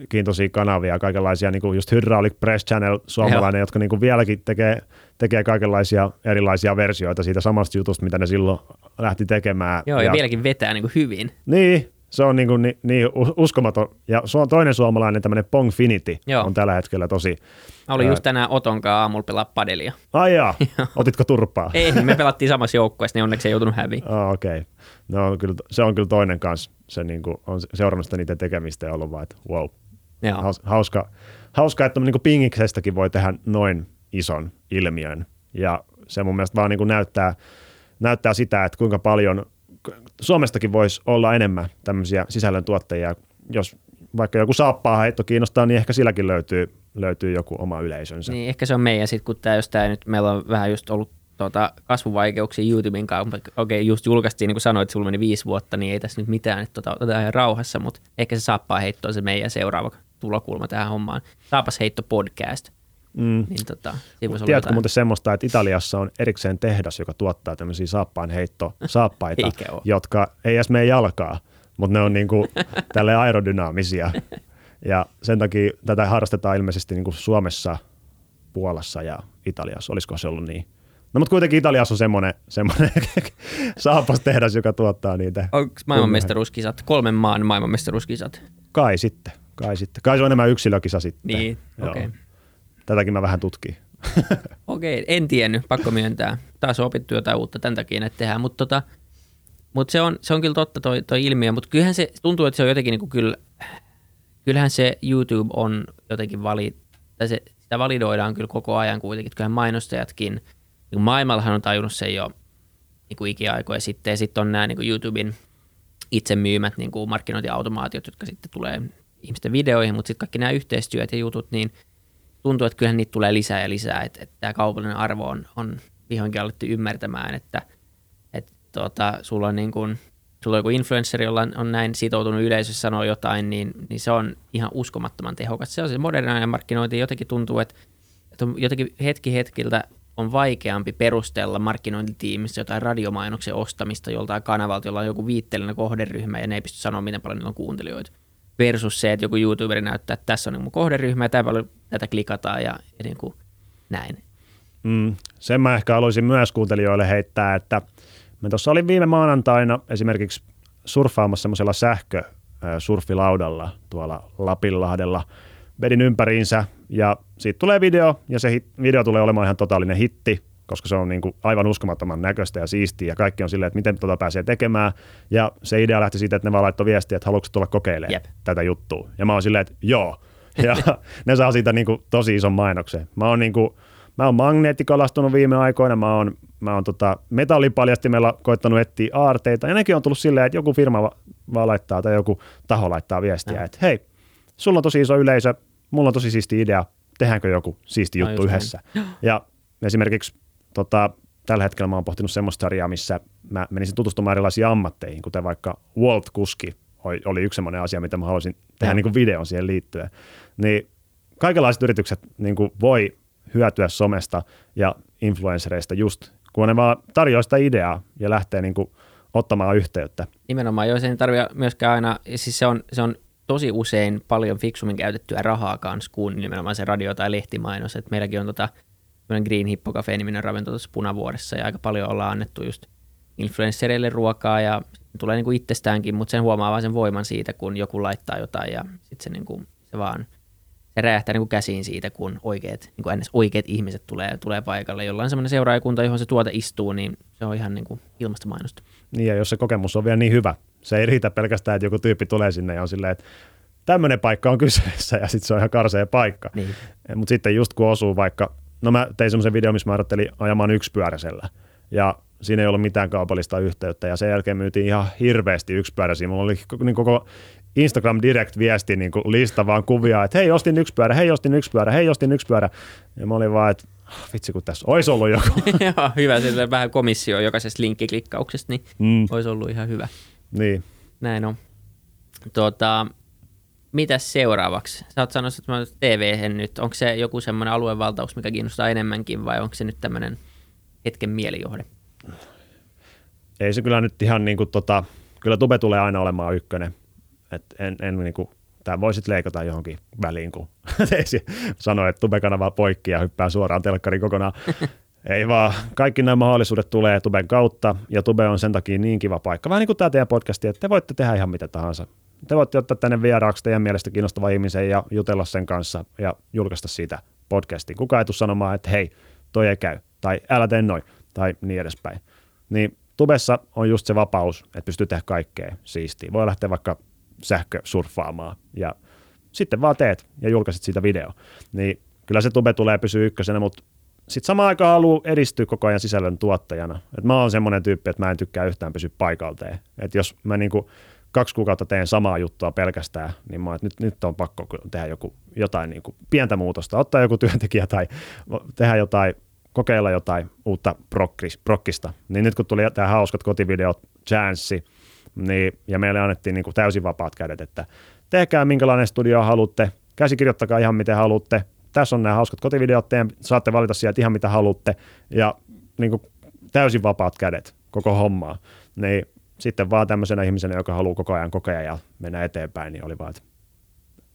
kiintoisia kanavia, kaikenlaisia niin kuin just Hydraulic Press Channel suomalainen, Joo. jotka niin kuin vieläkin tekee, tekee kaikenlaisia erilaisia versioita siitä samasta jutusta, mitä ne silloin lähti tekemään. Joo, ja, ja vieläkin vetää niin kuin hyvin. Niin, se on niin, kuin, niin, niin uskomaton. Ja se on toinen suomalainen tämmöinen Pongfinity Joo. on tällä hetkellä tosi... Mä olin ää... just tänään Otonkaan aamulla pelaa padelia. Ai jaa, otitko turpaa? ei, me pelattiin samassa joukkueessa, niin onneksi ei joutunut häviin. Oh, okei. Okay. No, kyllä, se on kyllä toinen kanssa. Se niin kuin, on seurannut sitä niiden tekemistä ja ollut vaan, että wow, Joo. Hauska, hauska, että niin pingiksestäkin voi tehdä noin ison ilmiön. Ja se mun mielestä vaan niin kuin näyttää, näyttää sitä, että kuinka paljon Suomestakin voisi olla enemmän tämmöisiä sisällöntuottajia. Jos vaikka joku saappaa heitto kiinnostaa, niin ehkä silläkin löytyy, löytyy joku oma yleisönsä. Niin, ehkä se on meidän sitten, kun tämä, jos tämä nyt, meillä on vähän just ollut tuota, kasvuvaikeuksia YouTuben kanssa. Okei, okay, just julkaistiin, niin kuin sanoit, sulla meni viisi vuotta, niin ei tässä nyt mitään, että tota, otetaan ihan rauhassa, mutta ehkä se saappaa heittoa se meidän seuraava tulokulma tähän hommaan. Saapas heitto podcast. Mm. Niin tota, Tiedätkö jotain. muuten semmoista, että Italiassa on erikseen tehdas, joka tuottaa tämmöisiä saappaan heitto saappaita, jotka ei edes mene jalkaa, mutta ne on niinku tälle aerodynaamisia. Ja sen takia tätä harrastetaan ilmeisesti niinku Suomessa, Puolassa ja Italiassa. Olisiko se ollut niin? No mutta kuitenkin Italiassa on semmoinen, semmoinen saapas tehdas, joka tuottaa niitä. Onko maailmanmestaruuskisat, kolmen maan maailmanmestaruuskisat? Kai sitten. Kai sitten. Kai se on enemmän yksilökisa sitten. Niin, okei. Okay. Tätäkin mä vähän tutkin. okei, en tiennyt, pakko myöntää. Taas on opittu jotain uutta tämän takia, että tehdään. Mutta tota, mut se, on, se on kyllä totta toi, toi ilmiö, mutta kyllähän se tuntuu, että se on jotenkin niin kuin kyllä, kyllähän se YouTube on jotenkin vali, tai se, sitä validoidaan kyllä koko ajan kuitenkin. Kyllähän mainostajatkin, niin maailmallahan on tajunnut se jo niin kuin ikiaikoja sitten, ja sitten on nämä niin kuin YouTuben itse myymät niin kuin markkinointiautomaatiot, jotka sitten tulee ihmisten videoihin, mutta sitten kaikki nämä yhteistyöt ja jutut, niin tuntuu, että kyllähän niitä tulee lisää ja lisää, että, että tämä kaupallinen arvo on, on vihdoinkin alettu ymmärtämään, että, että tuota, sulla on niin kuin, sulla on joku influencer, jolla on näin sitoutunut yleisössä sanoo jotain, niin, niin se on ihan uskomattoman tehokas. Se on se modernainen markkinointi, jotenkin tuntuu, että, että jotenkin hetki hetkiltä on vaikeampi perustella markkinointitiimissä jotain radiomainoksen ostamista joltain kanavalta, jolla on joku viitteellinen kohderyhmä ja ne ei pysty sanoa, miten paljon niillä on kuuntelijoita versus se, että joku YouTuberi näyttää, että tässä on niin mun kohderyhmä ja paljon tätä klikataan ja, niin kuin näin. Mm, sen mä ehkä haluaisin myös kuuntelijoille heittää, että me tuossa olin viime maanantaina esimerkiksi surffaamassa semmoisella sähkö surfilaudalla tuolla Lapinlahdella. Vedin ympäriinsä ja siitä tulee video ja se hit, video tulee olemaan ihan totaalinen hitti koska se on niin kuin aivan uskomattoman näköistä ja siistiä ja kaikki on silleen, että miten tuota pääsee tekemään. Ja se idea lähti siitä, että ne vaan laittoi viestiä, että haluatko tulla kokeilemaan Jep. tätä juttua. Ja mä oon silleen, että joo. Ja ne saa siitä niin kuin tosi ison mainoksen. Mä oon, niin kuin, mä oon magneettikalastunut viime aikoina, mä oon, mä oon tota metallipaljastimella koittanut etsiä aarteita, ja nekin on tullut silleen, että joku firma vaan laittaa tai joku taho laittaa viestiä, että hei, sulla on tosi iso yleisö, mulla on tosi siisti idea, tehdäänkö joku siisti juttu no, yhdessä. Näin. Ja esimerkiksi Tota, tällä hetkellä mä oon pohtinut semmoista sarjaa, missä mä menisin tutustumaan erilaisiin ammatteihin, kuten vaikka Walt Kuski oli yksi semmoinen asia, mitä mä haluaisin tehdä niin kuin videon siihen liittyen. Niin kaikenlaiset yritykset niin kuin voi hyötyä somesta ja influenssereista just, kun ne vaan tarjoaa sitä ideaa ja lähtee niin kuin ottamaan yhteyttä. Nimenomaan, joo, se ei tarvitse myöskään aina, siis se on, se on tosi usein paljon fiksummin käytettyä rahaa kanssa kuin nimenomaan se radio- tai lehtimainos. Et meilläkin on tota, Green Hippo Cafe niminen ravinto tuossa Punavuoressa ja aika paljon ollaan annettu just influenssereille ruokaa ja tulee niinku itsestäänkin, mutta sen huomaa vaan sen voiman siitä, kun joku laittaa jotain ja sitten se, niinku, se vaan se räjähtää niinku käsiin siitä, kun oikeat, niinku ns. oikeat ihmiset tulee, tulee paikalle. Jollain semmoinen seuraajakunta, johon se tuote istuu, niin se on ihan niinku ilmasta mainosta. Niin ja jos se kokemus on vielä niin hyvä, se ei riitä pelkästään, että joku tyyppi tulee sinne ja on silleen, että tämmöinen paikka on kyseessä ja sitten se on ihan karsea paikka. Niin. Mutta sitten just kun osuu vaikka, no mä tein semmoisen videon, missä mä ajattelin ajamaan yksipyöräisellä ja siinä ei ollut mitään kaupallista yhteyttä ja sen jälkeen myytiin ihan hirveästi yksipyöräisiä. Mulla oli niin koko Instagram Direct-viesti niin kuin lista vaan kuvia, että hei ostin yksipyörä, hei ostin yksipyörä, hei ostin yksipyörä. Ja mä olin vaan, että ah, vitsi kun tässä olisi ollut joku. Joo, hyvä, sille vähän komissio jokaisesta linkkiklikkauksesta, niin mm. olisi ollut ihan hyvä. Niin. Näin on. Tuota, mitäs seuraavaksi? Sä oot sanonut, että tv nyt. Onko se joku semmoinen aluevaltaus, mikä kiinnostaa enemmänkin vai onko se nyt tämmöinen hetken mielijohde? Ei se kyllä nyt ihan niin kuin tota, kyllä Tube tulee aina olemaan ykkönen. Et en, en niin kuin, tämä voisit leikata johonkin väliin, kun sanoi, että Tube-kanava poikki ja hyppää suoraan telkkariin kokonaan. Ei vaan, kaikki nämä mahdollisuudet tulee Tuben kautta, ja Tube on sen takia niin kiva paikka. Vähän niin kuin tämä teidän podcasti, että te voitte tehdä ihan mitä tahansa. Te voitte ottaa tänne vieraaksi teidän mielestä kiinnostava ihmisen ja jutella sen kanssa ja julkaista siitä podcastin. Kuka ei tule sanomaan, että hei, toi ei käy, tai älä tee noin, tai niin edespäin. Niin Tubessa on just se vapaus, että pystyy tehdä kaikkea siistiä. Voi lähteä vaikka sähkösurffaamaan ja sitten vaan teet ja julkaiset siitä video. Niin kyllä se Tube tulee pysyä ykkösenä, mutta sitten samaan aikaan haluaa edistyä koko ajan sisällön tuottajana. Et mä oon semmoinen tyyppi, että mä en tykkää yhtään pysyä paikalteen. Et jos mä niinku kaksi kuukautta teen samaa juttua pelkästään, niin mä että nyt, nyt on pakko tehdä joku, jotain niinku pientä muutosta, ottaa joku työntekijä tai tehdä jotain, kokeilla jotain uutta prokkis, prokkista. Niin nyt kun tuli tämä hauskat kotivideot, chanssi, niin, ja meille annettiin niinku täysin vapaat kädet, että tehkää minkälainen studio haluatte, käsikirjoittakaa ihan miten haluatte, tässä on nämä hauskat kotivideot, teen, saatte valita sieltä ihan mitä haluatte ja niin kuin täysin vapaat kädet koko hommaa. Niin sitten vaan tämmöisenä ihmisenä, joka haluaa koko ajan kokea ja mennä eteenpäin, niin oli vaan, että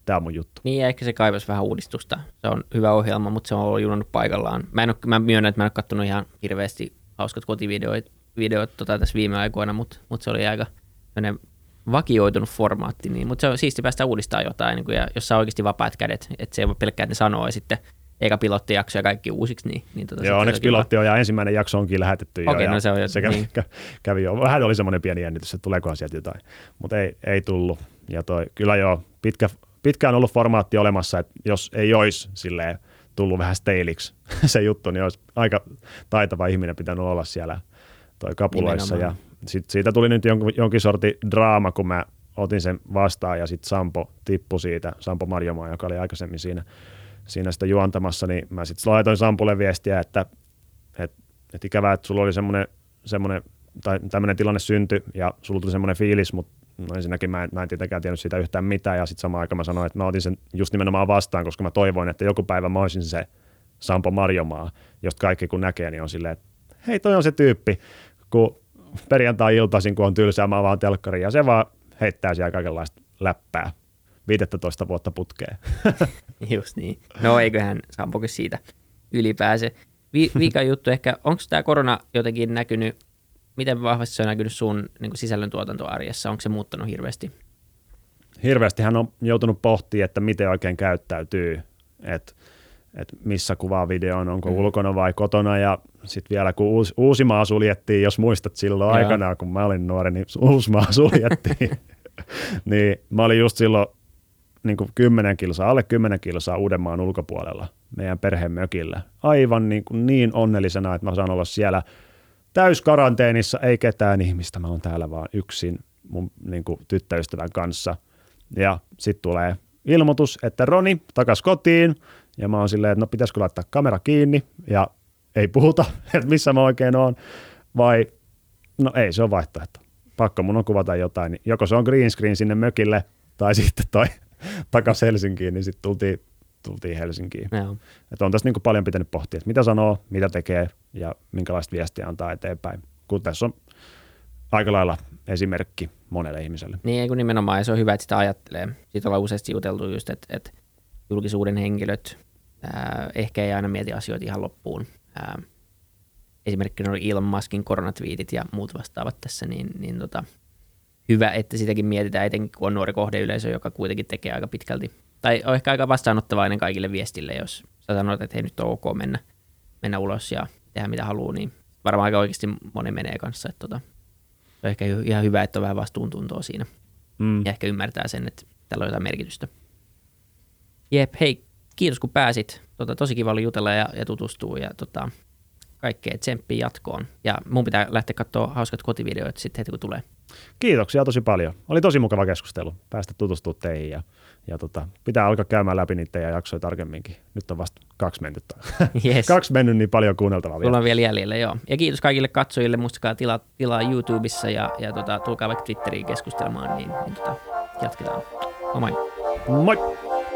tämä on mun juttu. Niin, ehkä se kaivasi vähän uudistusta. Se on hyvä ohjelma, mutta se on ollut junannut paikallaan. Mä, en ole, mä myönnän, että mä en ole katsonut ihan hirveästi hauskat kotivideoit videoit, tota, tässä viime aikoina, mutta, mutta se oli aika vakioitunut formaatti, niin, mutta se on siisti päästä uudistaa jotain, niin kuin, ja jos saa oikeasti vapaat kädet, että se ei ole pelkkää, että ne sanoo, ja sitten eikä pilottijakso ja kaikki uusiksi. Niin, niin tota, Joo, onneksi pilotti on ja ensimmäinen jakso onkin lähetetty okay, jo. No se, on, se kävi, niin. kävi jo. Vähän oli semmoinen pieni jännitys, että tuleekohan sieltä jotain, mutta ei, ei tullut. Ja toi, kyllä joo, pitkä, pitkään ollut formaatti olemassa, että jos ei olisi silleen tullut vähän steiliksi se juttu, niin olisi aika taitava ihminen pitänyt olla siellä toi kapuloissa. Nimenomaan. Ja sit siitä tuli nyt jonkin, jonkin sorti draama, kun mä otin sen vastaan ja sitten Sampo tippui siitä, Sampo Marjomaa, joka oli aikaisemmin siinä, siinä sitä juontamassa, niin mä sitten laitoin Sampulle viestiä, että et, et ikävää, että sulla oli semmoinen, semmoinen tai tämmöinen tilanne syntyi ja sulla tuli semmoinen fiilis, mutta no ensinnäkin mä en, mä en tietenkään tiennyt siitä yhtään mitään ja sitten samaan aikaan mä sanoin, että mä otin sen just nimenomaan vastaan, koska mä toivoin, että joku päivä mä olisin se Sampo Marjomaa, josta kaikki kun näkee, niin on silleen, että hei toi on se tyyppi, kun perjantai-iltaisin, kun on tylsää, mä vaan telkkari ja se vaan heittää siellä kaikenlaista läppää 15 vuotta putkeen. Just niin. No eiköhän Sampokin siitä ylipääse. Vi- vika juttu ehkä, onko tämä korona jotenkin näkynyt, miten vahvasti se on näkynyt sun niin sisällöntuotantoarjessa? Onko se muuttanut hirveästi? Hirveästi hän on joutunut pohtimaan, että miten oikein käyttäytyy. Että että missä kuvaa videon, onko mm. ulkona vai kotona. Ja sitten vielä kun Uus, Uusimaa suljettiin, jos muistat silloin Joo. aikanaan, kun mä olin nuori, niin Uusimaa suljettiin. niin mä olin just silloin niin kuin 10 kilsaa, alle 10 kilsaa Uudenmaan ulkopuolella meidän perheen mökillä. Aivan niin, kuin niin onnellisena, että mä saan olla siellä täyskaranteenissa, ei ketään ihmistä, mä oon täällä vaan yksin mun niin kuin tyttöystävän kanssa. Ja sitten tulee ilmoitus, että Roni, takas kotiin, ja mä oon silleen, että no pitäisikö laittaa kamera kiinni ja ei puhuta, että missä mä oikein oon, vai no ei, se on vaihtoehto. Pakko mun on kuvata jotain, niin joko se on green screen sinne mökille, tai sitten toi takas Helsinkiin, niin sitten tultiin tultiin Helsinkiin. Joo. Että on tässä niin paljon pitänyt pohtia, että mitä sanoo, mitä tekee ja minkälaista viestiä antaa eteenpäin. Kun tässä on aika lailla esimerkki monelle ihmiselle. Niin, kun nimenomaan, ja se on hyvä, että sitä ajattelee. Siitä ollaan useasti juteltu just, että, että julkisuuden henkilöt ää, ehkä ei aina mieti asioita ihan loppuun. Ää, esimerkkinä oli Elon Muskin koronatviitit ja muut vastaavat tässä, niin, niin tota, hyvä, että sitäkin mietitään, etenkin kun on nuori kohdeyleisö, joka kuitenkin tekee aika pitkälti, tai on ehkä aika vastaanottavainen kaikille viestille, jos sä sanot, että hei nyt on ok mennä, mennä ulos ja tehdä mitä haluaa, niin varmaan aika oikeasti moni menee kanssa. Että tota, on ehkä ihan hyvä, että on vähän vastuuntuntoa siinä Mm. ja ehkä ymmärtää sen, että tällä on jotain merkitystä. Jep, hei, kiitos kun pääsit. Tota, tosi kiva oli jutella ja, ja tutustua ja tota, kaikkea tsemppiä jatkoon. Ja mun pitää lähteä katsoa hauskat kotivideoita sitten heti kun tulee. Kiitoksia tosi paljon. Oli tosi mukava keskustelu. Päästä tutustumaan teihin ja, ja tota, pitää alkaa käymään läpi niitä ja jaksoja tarkemminkin. Nyt on vasta kaksi mennyt. Yes. kaksi mennyt, niin paljon kuunneltavaa vielä. Mulla on vielä jäljellä, joo. Ja kiitos kaikille katsojille. Muistakaa tilaa, tilaa YouTubessa ja, ja tota, tulkaa vaikka Twitteriin keskustelemaan, niin, niin tota, jatketaan. Moi moi. Moi!